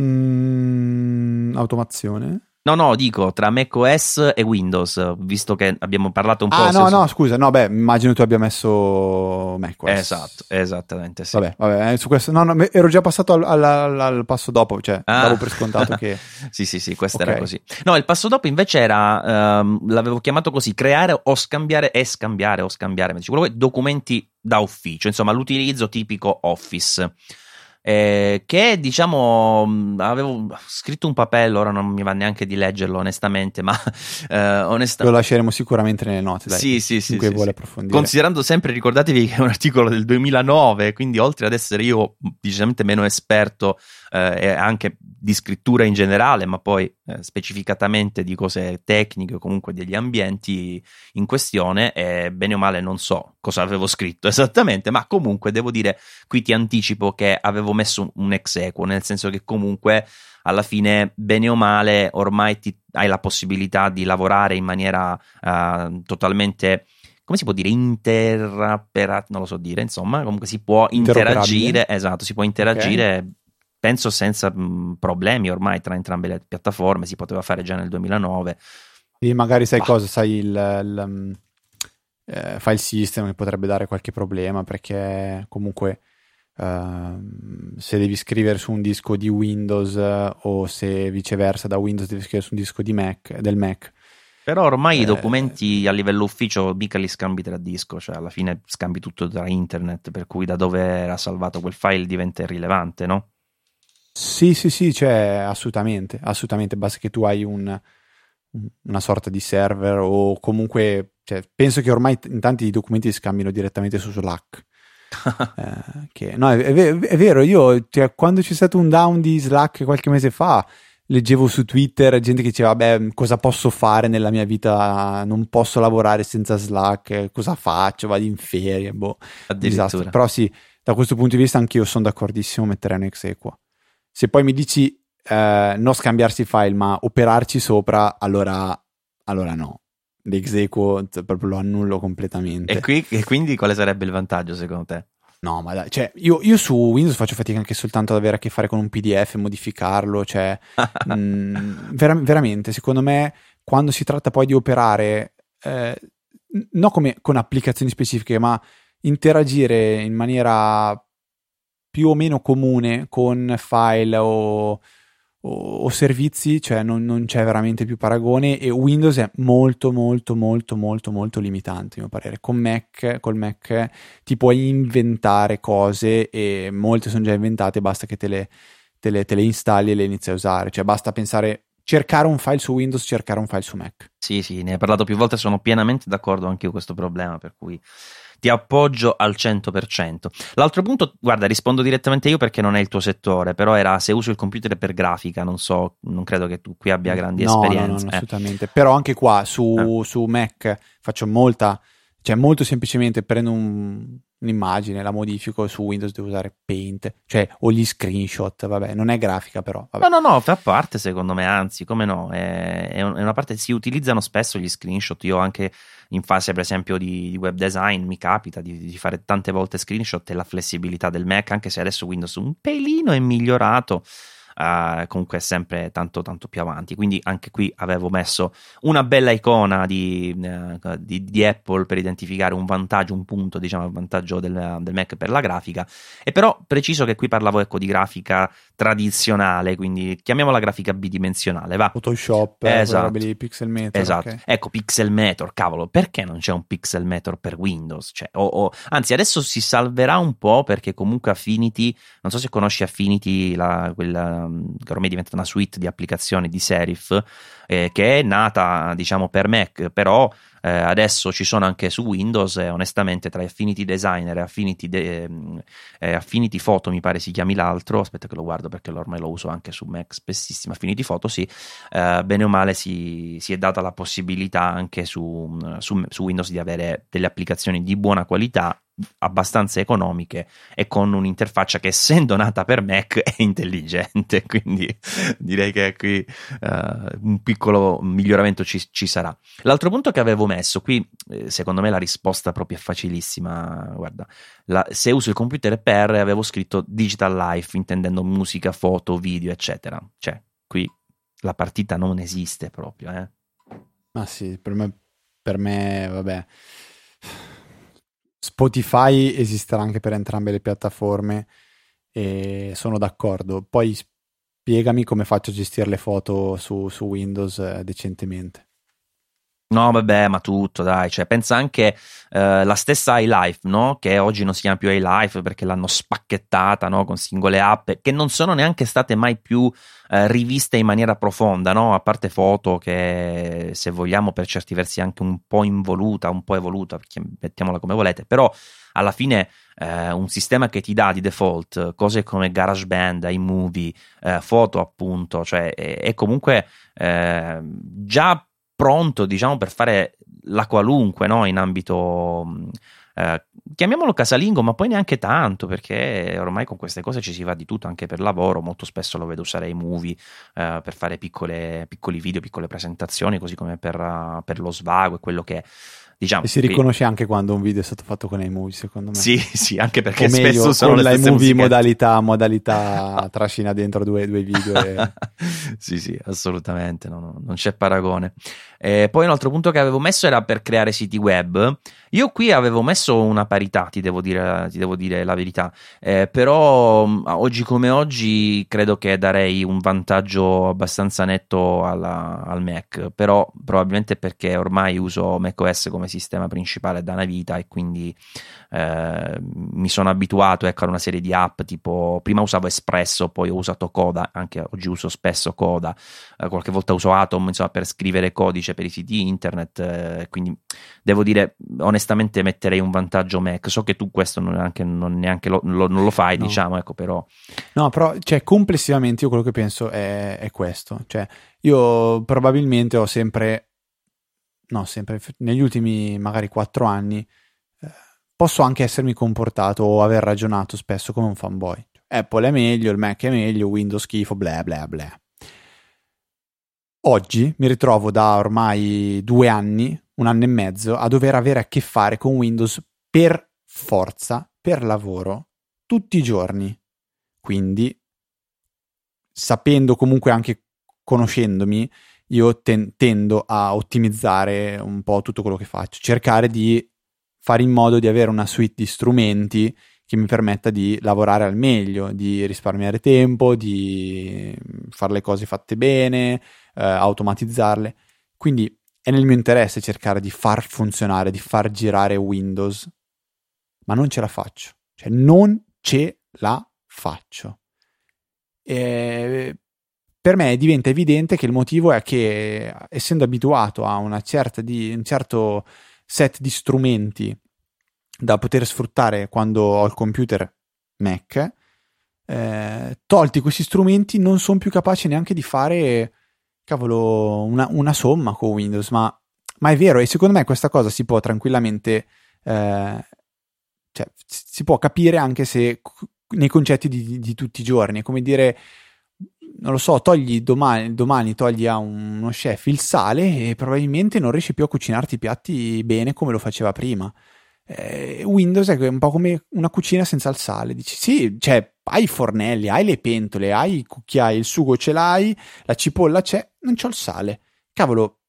Mm, automazione? No, no, dico tra macOS e Windows, visto che abbiamo parlato un po'. Ah, no, no, scusa, no, beh, immagino tu abbia messo macOS. Esatto, esattamente, sì. Vabbè, vabbè, eh, su questo, no, no, ero già passato al, al, al passo dopo, cioè, ah. davo per scontato che... sì, sì, sì, questo okay. era così. No, il passo dopo invece era, um, l'avevo chiamato così, creare o scambiare, e scambiare o scambiare, quello che documenti da ufficio, insomma, l'utilizzo tipico Office eh, che diciamo mm, avevo scritto un papello, ora non mi va neanche di leggerlo onestamente, ma eh, onestamente... Lo lasceremo sicuramente nelle note, dai, sì, sì, sì, sì, vuole sì. approfondire. Considerando sempre, ricordatevi che è un articolo del 2009, quindi oltre ad essere io decisamente meno esperto eh, e anche di scrittura in generale, ma poi eh, specificatamente di cose tecniche o comunque degli ambienti in questione, e bene o male non so cosa avevo scritto esattamente, ma comunque devo dire, qui ti anticipo che avevo messo un, ex equo, nel senso che comunque alla fine, bene o male, ormai ti, hai la possibilità di lavorare in maniera uh, totalmente come si può dire interapera non lo so dire insomma comunque si può interagire esatto si può interagire okay penso senza mh, problemi ormai tra entrambe le piattaforme, si poteva fare già nel 2009. E magari sai bah. cosa, sai il, il um, eh, file system che potrebbe dare qualche problema perché comunque uh, se devi scrivere su un disco di Windows uh, o se viceversa da Windows devi scrivere su un disco Mac, del Mac. Però ormai eh, i documenti a livello ufficio mica li scambi tra disco, cioè alla fine scambi tutto tra internet, per cui da dove era salvato quel file diventa irrilevante, no? Sì, sì, sì, cioè assolutamente, assolutamente, basta che tu hai un, una sorta di server o comunque, cioè, penso che ormai in tanti i documenti si scambino direttamente su Slack. eh, che, no, è, è, è, vero, io cioè, quando c'è stato un down di Slack qualche mese fa, leggevo su Twitter gente che diceva, beh, cosa posso fare nella mia vita? Non posso lavorare senza Slack, cosa faccio? Vado in ferie, boh, disastro. Però sì, da questo punto di vista anch'io sono d'accordissimo mettere un ex equo. Se poi mi dici eh, non scambiarsi file ma operarci sopra, allora, allora no. L'exequo proprio lo annullo completamente. E, qui, e quindi quale sarebbe il vantaggio secondo te? No, ma dai, cioè, io, io, su Windows faccio fatica anche soltanto ad avere a che fare con un PDF, modificarlo, cioè, mh, mm, vera- veramente, secondo me, quando si tratta poi di operare, eh, non come con applicazioni specifiche, ma interagire in maniera più o meno comune con file o o, o servizi, cioè non, non, c'è veramente più paragone e Windows è molto molto molto molto molto limitante a mio parere. Con Mac, col Mac ti puoi inventare cose e molte sono già inventate, basta che te le, te le, te le installi e le inizi a usare, cioè basta pensare cercare un file su Windows, cercare un file su Mac. Sì, sì, ne hai parlato più volte, sono pienamente d'accordo anche io con questo problema, per cui ti appoggio al 100%. L'altro punto, guarda, rispondo direttamente io perché non è il tuo settore, però era se uso il computer per grafica, non so, non credo che tu qui abbia grandi no, esperienze. No, no, eh. assolutamente. Però anche qua su, eh. su Mac faccio molta, cioè molto semplicemente prendo un, un'immagine, la modifico su Windows devo usare Paint, cioè o gli screenshot, vabbè, non è grafica però. Vabbè. No, no, no, fa parte secondo me, anzi, come no, è, è una parte, si utilizzano spesso gli screenshot, io anche in fase per esempio di, web design mi capita di, di, fare tante volte screenshot e la flessibilità del Mac, anche se adesso Windows un pelino è migliorato, uh, comunque sempre tanto tanto più avanti. Quindi anche qui avevo messo una bella icona di, uh, di, di Apple per identificare un vantaggio un punto diciamo il vantaggio del, del, Mac per la grafica. E però preciso che qui parlavo ecco di grafica tradizionale quindi chiamiamola grafica bidimensionale va Photoshop esatto. Lì, Pixelmator esatto okay. ecco Pixelmator cavolo perché non c'è un Pixelmator per Windows cioè, o, o, anzi adesso si salverà un po' perché comunque Affinity non so se conosci Affinity la, quella che ormai è diventata una suite di applicazioni di Serif, eh, che è nata diciamo per Mac, però eh, adesso ci sono anche su Windows e onestamente tra Affinity Designer e Affinity, de- ehm, eh, Affinity Photo mi pare si chiami l'altro, aspetta che lo guardo perché ormai lo uso anche su Mac spessissimo, Affinity Photo sì, eh, bene o male si, si, è data la possibilità anche su, su, su Windows di avere delle applicazioni di buona qualità abbastanza economiche e con un'interfaccia che essendo nata per Mac è intelligente. Quindi direi che qui uh, un piccolo miglioramento ci, ci, sarà. L'altro punto che avevo messo qui eh, secondo me la risposta proprio è facilissima. Guarda la, se uso il computer per avevo scritto digital life intendendo musica foto video eccetera. Cioè qui la partita non esiste proprio eh. ma sì per me, per me vabbè Spotify esisterà anche per entrambe le piattaforme e sono d'accordo. Poi spiegami come faccio a gestire le foto su, su Windows eh, decentemente. No, vabbè, ma tutto, dai, cioè, pensa anche eh, la stessa iLife, no? Che oggi non si chiama più iLife perché l'hanno spacchettata, no? Con singole app che non sono neanche state mai più eh, riviste in maniera profonda, no? A parte foto che, se vogliamo, per certi versi anche un po' involuta, un po' evoluta, mettiamola come volete, però alla fine eh, un sistema che ti dà di default cose come GarageBand, iMovie, eh, foto appunto, cioè è, è comunque eh, già pronto, diciamo, per fare la qualunque, no? In ambito... Eh, chiamiamolo casalingo, ma poi neanche tanto, perché ormai con queste cose ci si va di tutto anche per lavoro. Molto spesso lo vedo usare i movie eh, per fare piccole, piccoli video, piccole presentazioni, così come per, per lo svago e quello che è. Diciamo, e si riconosce anche quando un video è stato fatto con iMovie, secondo me. Sì, sì, anche perché o spesso meglio, sono con le l'iMovie modalità, modalità trascina dentro due, due video. E... sì, sì, assolutamente, no, no, non c'è paragone. Eh, poi un altro punto che avevo messo era per creare siti web. Io qui avevo messo una parità, ti devo dire, ti devo dire la verità, eh, però mm, oggi come oggi credo che darei un vantaggio abbastanza netto alla, al Mac, però probabilmente perché ormai uso macOS come sistema principale da una vita e quindi eh, mi sono abituato ecco, a una serie di app tipo prima usavo Espresso, poi ho usato Coda, anche oggi uso spesso Coda, eh, qualche volta uso Atom insomma, per scrivere codice per i siti internet, eh, quindi devo dire onestamente metterei un vantaggio Mac, so che tu questo non, anche, non neanche lo, lo, non lo fai no. diciamo, ecco però... No, però cioè, complessivamente io quello che penso è, è questo, cioè io probabilmente ho sempre, no sempre, negli ultimi magari quattro anni posso anche essermi comportato o aver ragionato spesso come un fanboy. Apple è meglio, il Mac è meglio, Windows schifo, bla bla bla. Oggi mi ritrovo da ormai due anni, un anno e mezzo, a dover avere a che fare con Windows per forza, per lavoro tutti i giorni. Quindi, sapendo comunque anche conoscendomi, io ten- tendo a ottimizzare un po' tutto quello che faccio, cercare di fare in modo di avere una suite di strumenti che mi permetta di lavorare al meglio, di risparmiare tempo, di fare le cose fatte bene, eh, automatizzarle. Quindi è nel mio interesse cercare di far funzionare, di far girare Windows, ma non ce la faccio. Cioè, non ce la faccio. E per me diventa evidente che il motivo è che, essendo abituato a di, un certo set di strumenti da poter sfruttare quando ho il computer Mac, eh, tolti questi strumenti non sono più capace neanche di fare cavolo, una, una somma con Windows, ma, ma, è vero, e secondo me questa cosa si può tranquillamente, eh, cioè, si può capire anche se nei concetti di, di, tutti i giorni, è come dire, non lo so, togli domani, domani togli a uno chef il sale e probabilmente non riesci più a cucinarti i piatti bene come lo faceva prima. Eh, Windows è un po' come una cucina senza il sale. Dici sì, cioè hai i fornelli, hai le pentole, hai i cucchiai, il sugo ce l'hai, la cipolla c'è, non c'ho il sale. Cavolo,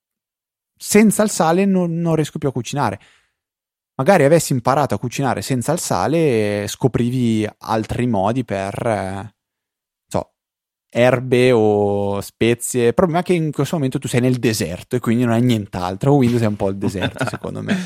senza il sale non, non riesco più a cucinare. Magari avessi imparato a cucinare senza il sale, scoprivi altri modi per, eh, erbe o spezie. Il problema è che in questo momento tu sei nel deserto e quindi non hai nient'altro. Windows è un po' il deserto, secondo me.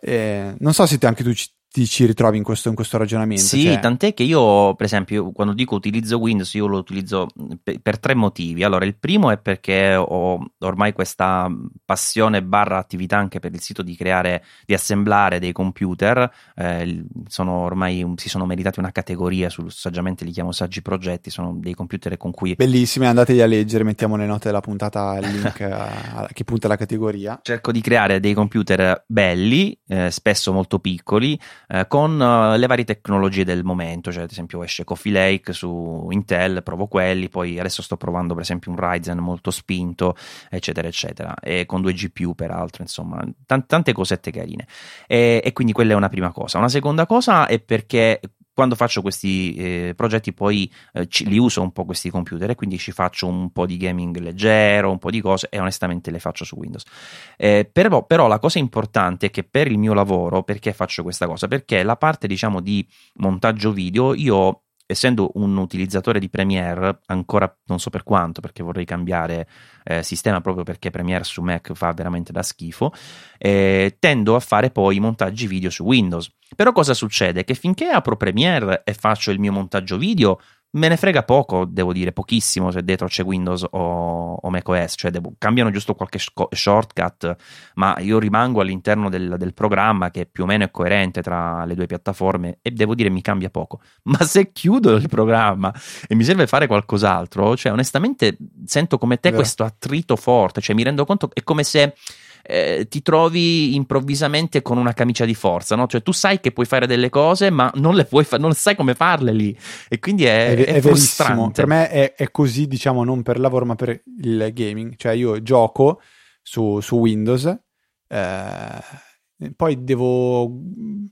Eh, non so se anche tu ci, ti ci ritrovi in questo, in questo ragionamento. Sì, cioè... tant'è che io, per esempio, quando dico utilizzo Windows, io lo utilizzo per, per tre motivi. Allora, il primo è perché ho ormai questa passione barra attività anche per il sito di creare, di assemblare dei computer. Eh, sono ormai, si sono meritati una categoria, su, saggiamente li chiamo saggi progetti, sono dei computer con cui... Bellissimi, andategli a leggere, mettiamo le note della puntata, il link a, a, che punta la categoria. Cerco di creare dei computer belli, eh, spesso molto piccoli, eh, con uh, le varie tecnologie del momento, cioè ad esempio esce Coffee Lake su Intel, provo quelli, poi adesso sto provando per esempio un Ryzen molto spinto, eccetera, eccetera, e con due GPU peraltro, insomma, t- tante cosette carine. E, e quindi quella è una prima cosa. Una seconda cosa è perché quando faccio questi eh, progetti poi eh, ci, li uso un po' questi computer e quindi ci faccio un po' di gaming leggero, un po' di cose e onestamente le faccio su Windows. Eh, però, però, la cosa importante è che per il mio lavoro, perché faccio questa cosa? Perché la parte diciamo di montaggio video io essendo un utilizzatore di Premiere, ancora non so per quanto, perché vorrei cambiare eh, sistema proprio perché Premiere su Mac fa veramente da schifo, eh, tendo a fare poi montaggi video su Windows. Però cosa succede? Che finché apro Premiere e faccio il mio montaggio video, Me ne frega poco, devo dire, pochissimo se dietro c'è Windows o, o macOS, cioè devo, cambiano giusto qualche shortcut, ma io rimango all'interno del, del, programma che più o meno è coerente tra le due piattaforme e devo dire mi cambia poco. Ma se chiudo il programma e mi serve fare qualcos'altro, cioè onestamente sento come te questo attrito forte, cioè mi rendo conto è come se eh, ti trovi improvvisamente con una camicia di forza, no? Cioè tu sai che puoi fare delle cose, ma non le puoi fare, non sai come farle lì. E quindi è, è, è, è frustrante. Per me è, è, così, diciamo, non per lavoro, ma per il gaming. Cioè io gioco su, su Windows. Eh, poi devo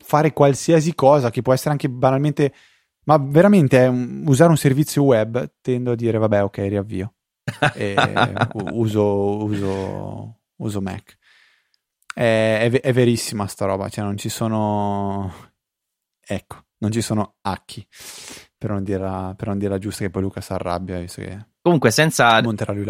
fare qualsiasi cosa che può essere anche banalmente, ma veramente un, usare un servizio web, tendo a dire vabbè, ok, riavvio. e uso, uso, uso Mac. È, è, è verissima sta roba, cioè non ci sono... Ecco, non ci sono acchi, per non dirla, per non dirla giusta che poi Luca si arrabbia, visto che Comunque, senza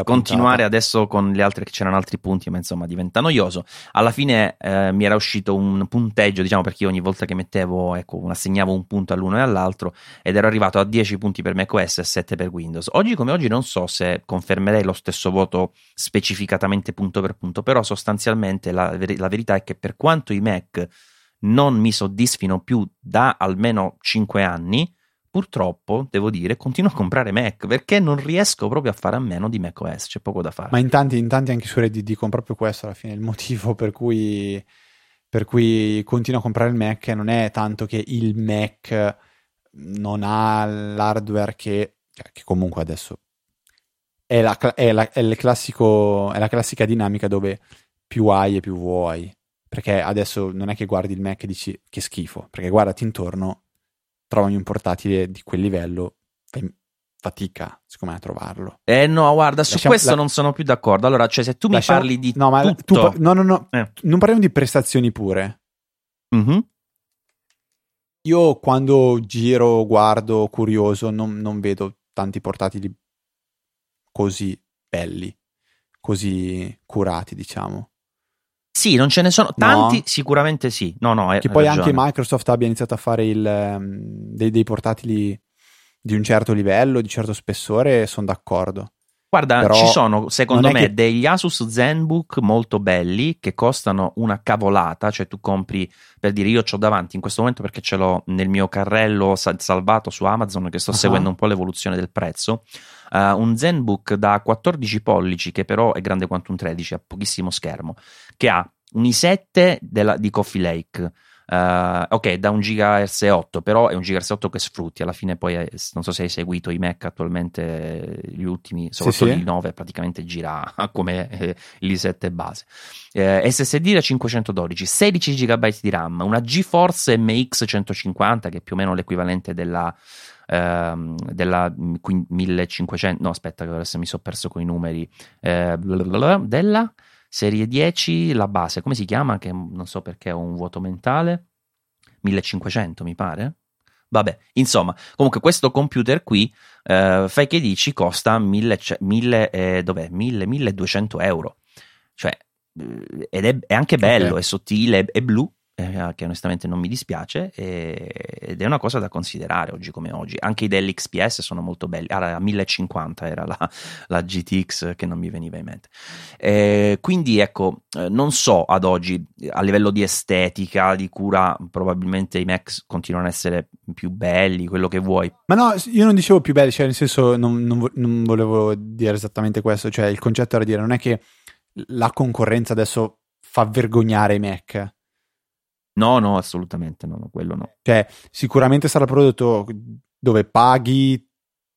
continuare adesso con le altre, che c'erano altri punti, ma insomma diventa noioso. Alla fine eh, mi era uscito un punteggio, diciamo, perché io ogni volta che mettevo, ecco, assegnavo un punto all'uno e all'altro, ed ero arrivato a 10 punti per macOS e 7 per Windows. Oggi come oggi non so se confermerei lo stesso voto specificatamente punto per punto, però sostanzialmente la, la verità è che per quanto i Mac non mi soddisfino più da almeno 5 anni, purtroppo, devo dire, continuo a comprare Mac perché non riesco proprio a fare a meno di macOS, c'è poco da fare. Ma in tanti, in tanti anche su Reddit dicono proprio questo alla fine, il motivo per cui, per cui continuo a comprare il Mac non è tanto che il Mac non ha l'hardware che, cioè, che comunque adesso è la, è, la, è, classico, è la classica dinamica dove più hai e più vuoi. perché adesso non è che guardi il Mac e dici che schifo, perché guardati intorno, trovami un portatile di quel livello, fatica, secondo me, a trovarlo. Eh no, guarda, su Lasciamo- questo la- non sono più d'accordo. Allora, cioè, se tu mi Lasciamo- parli di no, ma tutto... tu pa- no, no, no, Eh. non parliamo di prestazioni pure. Mhm. Io quando giro, guardo, curioso, non, non vedo tanti portatili così belli, così curati, diciamo. Sì, non ce ne sono tanti, sicuramente sì. No, no, Che poi ragione. anche Microsoft abbia iniziato a fare il, ehm, dei, dei portatili di un certo livello, di certo spessore, sono d'accordo. Guarda, Però ci sono secondo me che- degli Asus ZenBook molto belli che costano una cavolata, cioè tu compri per dire io ho davanti in questo momento perché ce l'ho nel mio carrello sa- salvato su Amazon che sto Ah. seguendo un po' l'evoluzione del prezzo. Eh, un ZenBook da 14 pollici che però è grande quanto un 13, ha pochissimo schermo, che ha un i7 della- di Coffee Lake. eh, ok, da un GHz 8, però è un GHz 8 che sfrutti. Alla fine, poi, è- non so se hai seguito i Mac attualmente, gli ultimi, soprattutto sì. il 9, praticamente gira come eh, l'i7 base. Eh, SSD da 512, 16 GB di RAM, una GeForce MX 150, che è più o meno l'equivalente della. Ehm, della mm, quin- 1500 no aspetta che adesso mi sono perso con i numeri eh, della serie 10 la base. Come si chiama? Che non so perché ho un vuoto mentale. 1500 mi pare. Vabbè insomma comunque questo computer qui eh, fai che dici costa 1000, ce- 1000 eh, dov'è? 1000 1200 euro. Cioè eh, ed è, è anche bello Ok. è sottile è, è blu eh, che onestamente non mi dispiace e- ed è una cosa da considerare oggi come oggi. Anche i dell'XPS sono molto belli. Ah, a 1050 era la, la GTX che non mi veniva in mente. Eh, quindi ecco, eh, non so ad oggi a livello di estetica, di cura, probabilmente i Mac continuano ad essere più belli, quello che vuoi. Ma no, io non dicevo più belli, cioè nel senso non, non non volevo dire esattamente questo, cioè il concetto era dire non è che la concorrenza adesso fa vergognare i Mac, No, no, assolutamente no, no, quello no. cioè sicuramente sarà prodotto dove paghi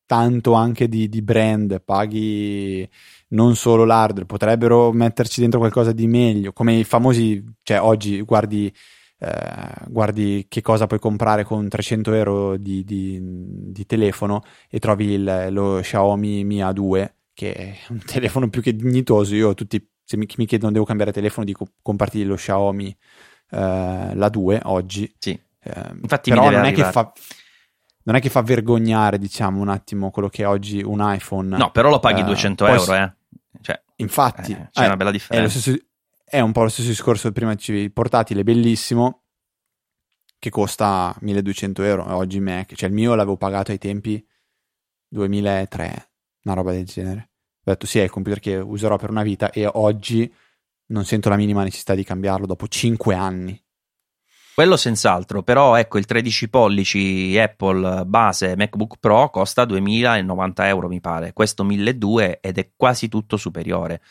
tanto anche di, di brand, paghi non solo l'hardware, potrebbero metterci dentro qualcosa di meglio, come i famosi, cioè oggi guardi, eh, guardi che cosa puoi comprare con 300 euro di, di- di telefono e trovi il- lo Xiaomi Mi A2, che è un telefono più che dignitoso, io tutti, se mi, mi chiedono devo cambiare telefono, dico comparti lo Xiaomi la 2 oggi. Sì. Eh, Infatti però non è, fa, non è che fa vergognare, diciamo, un attimo quello che è oggi un iPhone. No, però lo paghi Eh, 200 poi euro, eh. Cioè, Infatti, eh, c'è eh, una bella è, differenza. stesso, è un po' lo stesso discorso prima dicevi, il portatile bellissimo che costa 1200 euro. Oggi Mac, cioè il mio l'avevo pagato ai tempi 2003, una roba del genere. Ho detto sì, è il computer che userò per una vita e oggi non sento la minima necessità di cambiarlo dopo 5 anni. Quello senz'altro, però ecco il 13 pollici Apple base MacBook Pro costa 2090 euro mi pare, questo 1200 ed è quasi tutto superiore.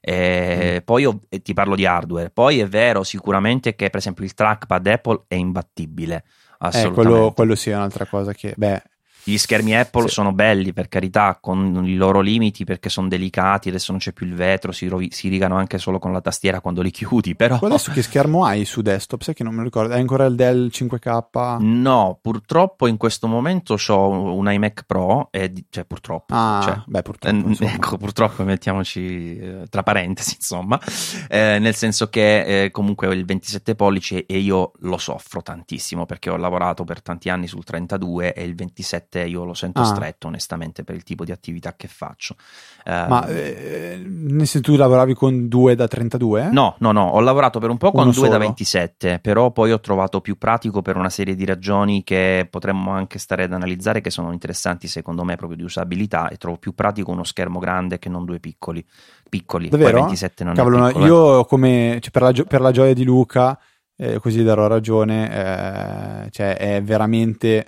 E Poi io e ti parlo di hardware, poi è vero sicuramente che per esempio il trackpad Apple è imbattibile, Eh, assolutamente. quello, quello sì è un'altra cosa che, beh, Gli schermi Apple Sì. sono belli per carità, con i loro limiti perché sono delicati, adesso non c'è più il vetro, si, rovi- si rigano anche solo con la tastiera quando li chiudi, però... tu adesso che schermo hai su desktop? Sai che non me lo ricordo, hai ancora il Dell 5K? No, purtroppo in questo momento ho un iMac Pro, e cioè purtroppo, Ah, cioè, beh, purtroppo. eh, ecco, purtroppo mettiamoci eh, tra parentesi, insomma, eh, nel senso che eh, comunque ho il 27 pollici e io lo soffro tantissimo perché ho lavorato per tanti anni sul 32 e il 27 io lo sento Ah. stretto onestamente per il tipo di attività che faccio. Eh, Ma eh, nel senso tu lavoravi con due da 32? No, no, no, ho lavorato per un po' con Uno due da solo? 27, però poi ho trovato più pratico per una serie di ragioni che potremmo anche stare ad analizzare, che sono interessanti secondo me proprio di usabilità e trovo più pratico uno schermo grande che non due piccoli. Piccoli, Davvero? poi 27 non Cavolo, è piccolo. eh. io come cioè, per, la gio- per la gioia di Luca, eh, così darò ragione, eh, cioè è veramente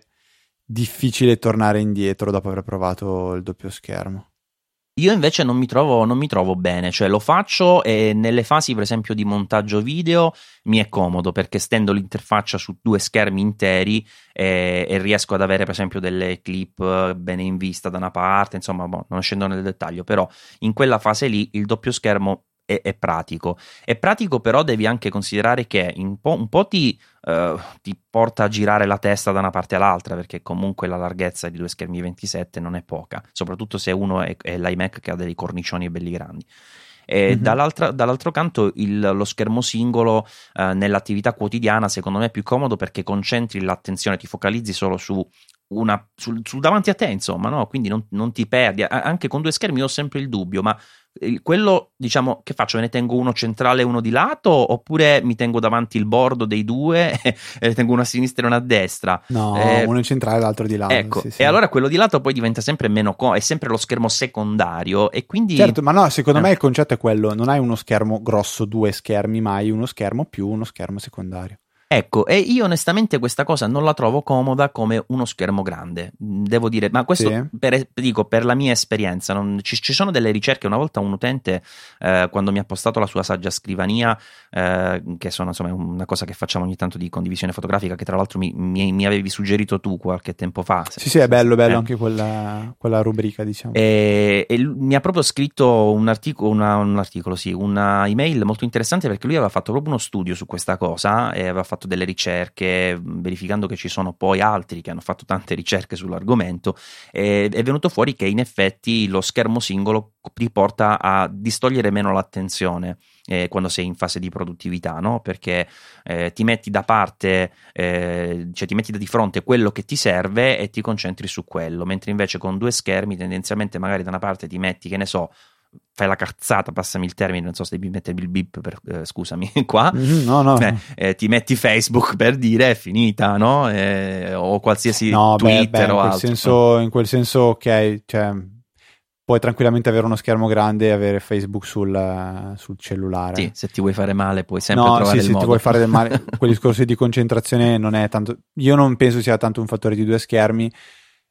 difficile tornare indietro dopo aver provato il doppio schermo. Io invece non mi, trovo, non mi trovo bene, cioè lo faccio e nelle fasi per esempio di montaggio video mi è comodo perché stendo l'interfaccia su due schermi interi e, e riesco ad avere per esempio delle clip eh, bene in vista da una parte, insomma boh, non scendo nel dettaglio, però in quella fase lì il doppio schermo è, è, pratico. È pratico, però devi anche considerare che un po', un po ti, uh, ti, porta a girare la testa da una parte all'altra, perché comunque la larghezza di due schermi 27 non è poca, soprattutto se uno è, è l'iMac che ha dei cornicioni belli grandi. Mm-hmm. dall'altro canto il, lo schermo singolo eh, nell'attività quotidiana secondo me è più comodo perché concentri l'attenzione, ti focalizzi solo su una, sul, sul, davanti a te, insomma, no? quindi non, non, ti perdi. Anche con due schermi ho sempre il dubbio, ma quello diciamo che faccio? Me ne tengo uno centrale e uno di lato oppure mi tengo davanti il bordo dei due e ne tengo uno a sinistra e uno a destra? No, eh, uno centrale e l'altro di lato. Ecco, sì, sì. e allora quello di lato poi diventa sempre meno co- è sempre lo schermo secondario e quindi Certo, ma no, secondo eh. me il concetto è quello, non hai uno schermo grosso, due schermi, ma hai uno schermo più uno schermo secondario. Ecco, e io onestamente questa cosa non la trovo comoda come uno schermo grande, mm, devo dire, ma questo sì. per, dico per la mia esperienza. Non, ci, ci, sono delle ricerche, una volta un utente, eh, quando mi ha postato la sua saggia scrivania, eh, che sono insomma una cosa che facciamo ogni tanto di condivisione fotografica, che tra l'altro mi, mi, mi avevi suggerito tu qualche tempo fa. Sì, sì, è bello, bello eh. anche quella, quella, rubrica, diciamo. E, e, mi ha proprio scritto un articolo, una, un articolo, sì, una email molto interessante perché lui aveva fatto proprio uno studio su questa cosa e aveva fatto fatto delle ricerche, verificando che ci sono poi altri che hanno fatto tante ricerche sull'argomento, e è venuto fuori che in effetti lo schermo singolo ti porta a distogliere meno l'attenzione. Eh, quando sei in fase di produttività, no? perché eh, ti metti da parte, eh, cioè ti metti di fronte quello che ti serve e ti concentri su quello, mentre invece con due schermi tendenzialmente magari da una parte ti metti, che ne so, fai la cazzata, passami il termine, non so se devi mettermi il bip, per, eh, scusami, qua, mm, no, no. Beh, eh, ti metti Facebook per dire è finita, no? Eh, o qualsiasi no, Twitter beh, beh, o altro. Senso, in quel senso, ok, cioè, puoi tranquillamente avere uno schermo grande e avere Facebook sul, sul cellulare. Sì, se ti vuoi fare male puoi sempre no, trovare sì, il se ti vuoi fare del male, quel discorso di concentrazione non è tanto... Io non penso sia tanto un fattore di due schermi,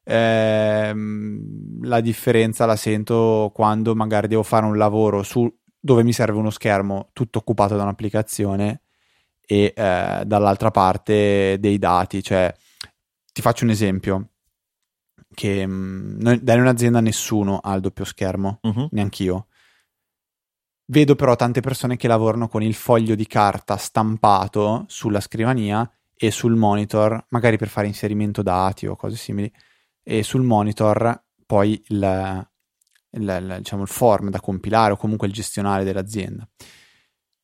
ehm, la differenza la sento quando magari devo fare un lavoro su, dove mi serve uno schermo tutto occupato da un'applicazione e eh, dall'altra parte dei dati. Cioè, ti faccio un esempio. Che mh, mm, in un'azienda nessuno ha il doppio schermo, uh-huh. neanch'io. Vedo però tante persone che lavorano con il foglio di carta stampato sulla scrivania e sul monitor, magari per fare inserimento dati o cose simili, e sul monitor poi il, il, il, diciamo, il form da compilare o comunque il gestionale dell'azienda.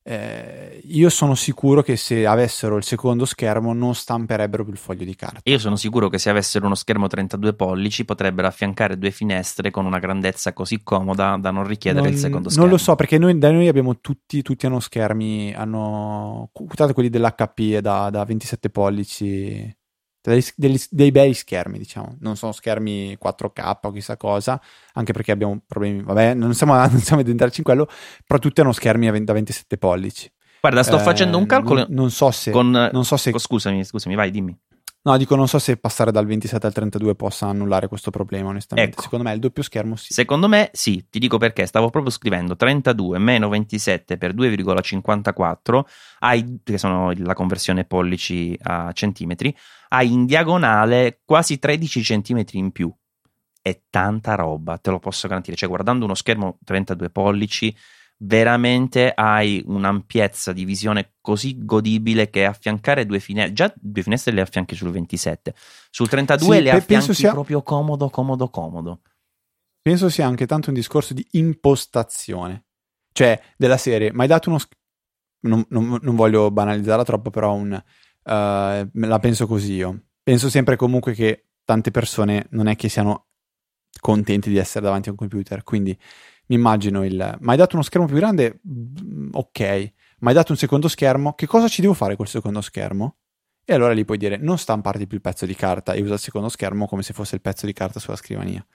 Eh, io sono sicuro che se avessero il secondo schermo non stamperebbero più il foglio di carta. Io sono sicuro che se avessero uno schermo 32 pollici potrebbero affiancare due finestre con una grandezza così comoda da non richiedere non, il secondo schermo. Non lo so perché noi, da noi abbiamo tutti, tutti hanno schermi, hanno, quelli dell'HP da, da 27 pollici dei, dei, dei, bei schermi, diciamo, non sono schermi 4K o chissà cosa, anche perché abbiamo problemi, vabbè, non stiamo, non stiamo ad entrarci in quello, però tutti hanno schermi da 27 pollici. Guarda, sto eh, facendo un calcolo. Non, non, so se. Con, non so se scusami, scusami, vai, dimmi. No, dico, non so se passare dal 27 al 32 possa annullare questo problema, onestamente. Ecco. Secondo me il doppio schermo sì. Secondo me sì, ti dico perché. Stavo proprio scrivendo 32 meno 27 per 2,54, hai, che sono la conversione pollici a centimetri, hai in diagonale quasi 13 centimetri in più. È tanta roba, te lo posso garantire. Cioè, guardando uno schermo 32 pollici veramente hai un'ampiezza di visione così godibile che affiancare due finestre, già due finestre le affianchi sul 27, sul 32 sì, le affianchi sia, proprio comodo, comodo, comodo. Penso sia anche tanto un discorso di impostazione, cioè della serie, ma hai dato uno... Non, non, non voglio banalizzarla troppo, però un, uh, la penso così io. Penso sempre comunque che tante persone non è che siano contenti di essere davanti a un computer, quindi mi immagino il ma hai dato uno schermo più grande? Mm, ok, ma hai dato un secondo schermo? Che cosa ci devo fare col secondo schermo? E allora lì puoi dire non stamparti più il pezzo di carta e usa il secondo schermo come se fosse il pezzo di carta sulla scrivania.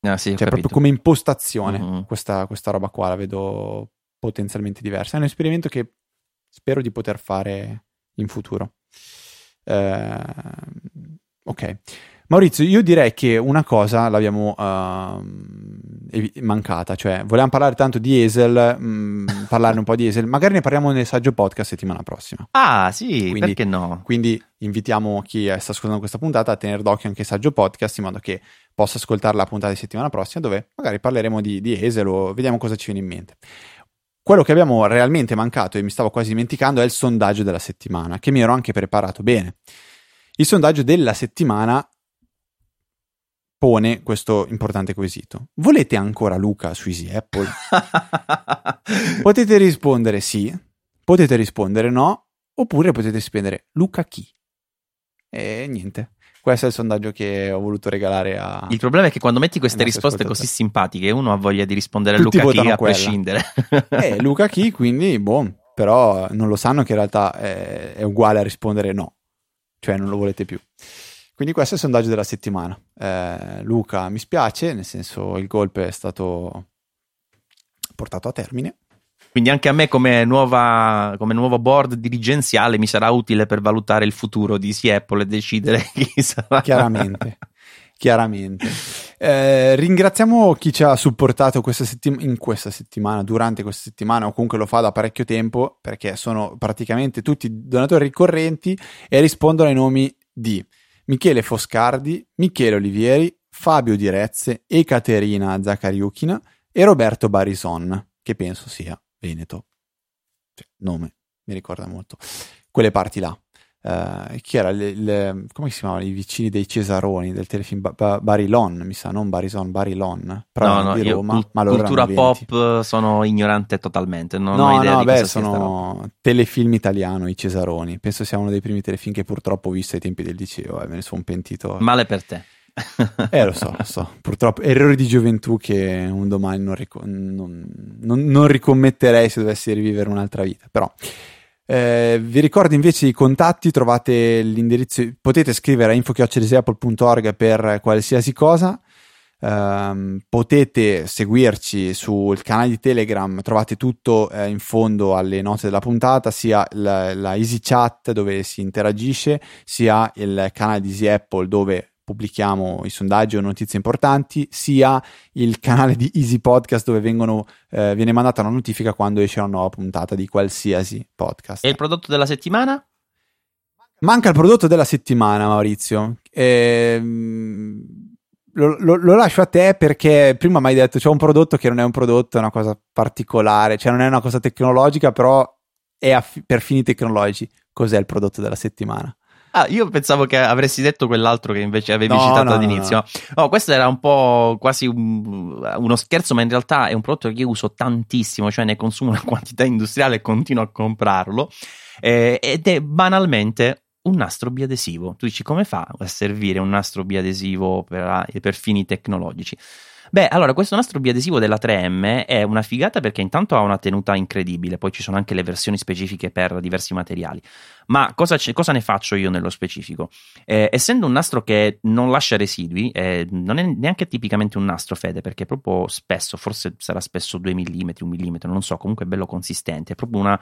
Ah, sì, cioè, proprio come impostazione, mm-hmm. questa, questa roba qua la vedo potenzialmente diversa. È un esperimento che spero di poter fare in futuro. Eh, ok. Maurizio, io direi che una cosa l'abbiamo uh, mancata, cioè volevamo parlare tanto di Esel, mh, mm, parlare un po' di Esel, magari ne parliamo nel saggio podcast settimana prossima. Ah sì, quindi, perché no? Quindi invitiamo chi sta ascoltando questa puntata a tenere d'occhio anche il saggio podcast in modo che possa ascoltare la puntata di settimana prossima dove magari parleremo di, di Esel o vediamo cosa ci viene in mente. quello che abbiamo realmente mancato e mi stavo quasi dimenticando è il sondaggio della settimana, che mi ero anche preparato bene. Il sondaggio della settimana pone questo importante quesito. Volete ancora Luca su Easy Apple? potete rispondere sì, potete rispondere no, oppure potete rispondere Luca chi? E niente. Questo è il sondaggio che ho voluto regalare a. Il problema è che quando metti queste risposte così simpatiche, uno ha voglia di rispondere a Luca chi a prescindere. eh, Luca chi, quindi, boh, però non lo sanno che in realtà è, è uguale a rispondere no, cioè non lo volete più. Quindi questo è il sondaggio della settimana. Eh, Luca, mi spiace, nel senso il golpe è stato portato a termine. Quindi anche a me come, nuova, come nuovo board dirigenziale mi sarà utile per valutare il futuro di Easy Apple e decidere chi sarà. Chiaramente. chiaramente. Eh, ringraziamo chi ci ha supportato questa settim- in questa settimana, durante questa settimana o comunque lo fa da parecchio tempo perché sono praticamente tutti donatori ricorrenti e rispondono ai nomi di Michele Foscardi, Michele Olivieri, Fabio Direzze, Ekaterina Zaccariuchina e Roberto Barison, che penso sia Veneto. Cioè, nome, mi ricorda molto. Quelle parti là. Uh, chi era? Le, le, come si chiamavano i vicini dei Cesaroni del telefilm? Ba- ba- Barilon mi sa non Barison Barilon. Però no, no, di Roma io, ma cultura pop sono ignorante totalmente non no, ho idea no, di beh, sono telefilm italiano i Cesaroni. Penso sia uno dei primi telefilm che purtroppo ho visto ai tempi del liceo e eh, me ne sono pentito. Male per te. Eh lo so, lo so, purtroppo errori di gioventù che un domani non, ric- non, non, non ricommetterei se dovessi rivivere un'altra vita però eh, vi ricordo invece i contatti, trovate l'indirizzo, potete scrivere a info.apple.org per qualsiasi cosa. Um, potete seguirci sul canale di Telegram, trovate tutto eh, in fondo alle note della puntata, sia la, la Easy Chat dove si interagisce, sia il canale di Easy Apple dove pubblichiamo i sondaggi o notizie importanti, sia il canale di Easy Podcast dove vengono, eh, viene mandata una notifica quando esce una nuova puntata di qualsiasi podcast. E il prodotto della settimana? Manca il prodotto della settimana, Maurizio. Ehm, lo, lo, lo, lascio a te perché prima mi hai detto c'è un prodotto che non è un prodotto, è una cosa particolare, cioè non è una cosa tecnologica, però è aff- per fini tecnologici. Cos'è il prodotto della settimana? Ah, io pensavo che avresti detto quell'altro che invece avevi no, citato no, all'inizio. No, no. questo era un po' quasi un, uno scherzo, ma in realtà è un prodotto che io uso tantissimo, cioè ne consumo una quantità industriale e continuo a comprarlo. Eh, ed è banalmente un nastro biadesivo. Tu dici come fa a servire un nastro biadesivo per, per fini tecnologici? Beh, allora, questo nastro biadesivo della 3M è una figata perché intanto ha una tenuta incredibile, poi ci sono anche le versioni specifiche per diversi materiali. Ma cosa, cosa ne faccio io nello specifico? Eh, essendo un nastro che non lascia residui, eh, non è neanche tipicamente un nastro fede, perché è proprio spesso, forse sarà spesso 2 mm, 1 mm, non so, comunque è bello consistente, è proprio una,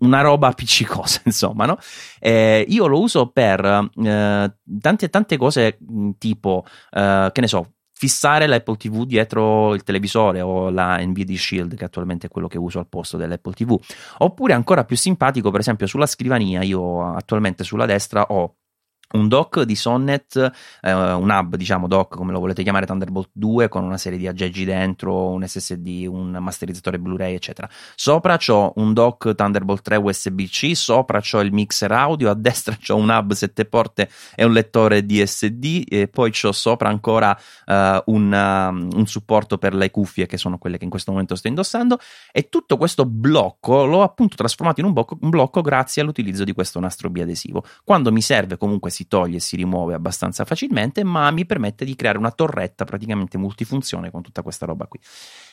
una roba appiccicosa, insomma, no? Eh, io lo uso per eh, tante, tante cose tipo, eh, che ne so, fissare l'Apple TV dietro il televisore o la NVD Shield, che attualmente è quello che uso al posto dell'Apple TV. Oppure ancora più simpatico, per esempio, sulla scrivania, io attualmente sulla destra ho un dock di Sonnet, eh, un hub diciamo dock come lo volete chiamare Thunderbolt 2 con una serie di aggeggi dentro, un SSD, un masterizzatore Blu-ray eccetera. Sopra c'ho un dock Thunderbolt 3 USB-C, sopra c'ho il mixer audio, a destra c'ho un hub 7 porte e un lettore DSD e poi c'ho sopra ancora uh, un, uh, un supporto per le cuffie che sono quelle che in questo momento sto indossando e tutto questo blocco l'ho appunto trasformato in un blocco, un blocco grazie all'utilizzo di questo nastro biadesivo. Quando mi serve comunque si toglie e si rimuove abbastanza facilmente, ma mi permette di creare una torretta praticamente multifunzione con tutta questa roba qui.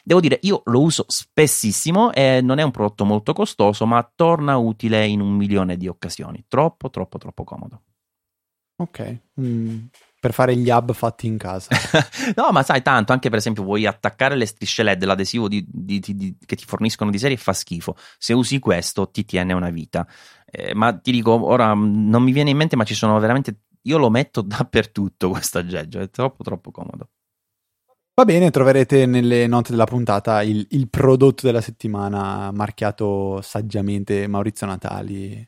Devo dire, io lo uso spessissimo e non è un prodotto molto costoso, ma torna utile in un milione di occasioni. Troppo, troppo, troppo comodo. Ok. Mm per fare gli hub fatti in casa. no, ma sai tanto, anche per esempio vuoi attaccare le strisce LED, l'adesivo di, di, di, che ti forniscono di serie fa schifo. Se usi questo ti tiene una vita. Eh, ma ti dico, ora mm, non mi viene in mente, ma ci sono veramente... Io lo metto dappertutto questo aggeggio, è troppo troppo comodo. Va bene, troverete nelle note della puntata il, il prodotto della settimana marchiato saggiamente Maurizio Natali.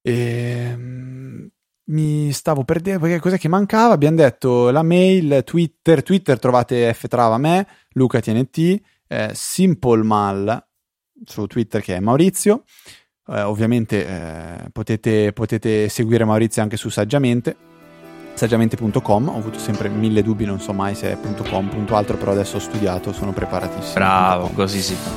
E ehm, mi stavo perdendo perché cos'è che mancava? Abbiamo detto la mail, Twitter, Twitter trovate ftrava me, Luca TNT, eh, Simple Mal, su Twitter che è Maurizio. Eh, ovviamente eh, potete, potete seguire Maurizio anche su Saggiamente saggiamente.com ho avuto sempre mille dubbi non so mai se è .com, altro però adesso ho studiato sono preparatissimo. Bravo così si fa.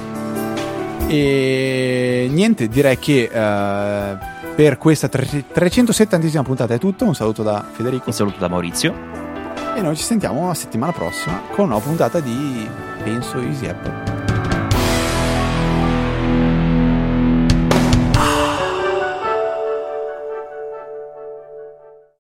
E niente direi che uh, per questa 370esima puntata è tutto. Un saluto da Federico. Un saluto da Maurizio. E noi ci sentiamo la settimana prossima con una puntata di penso Easy Apple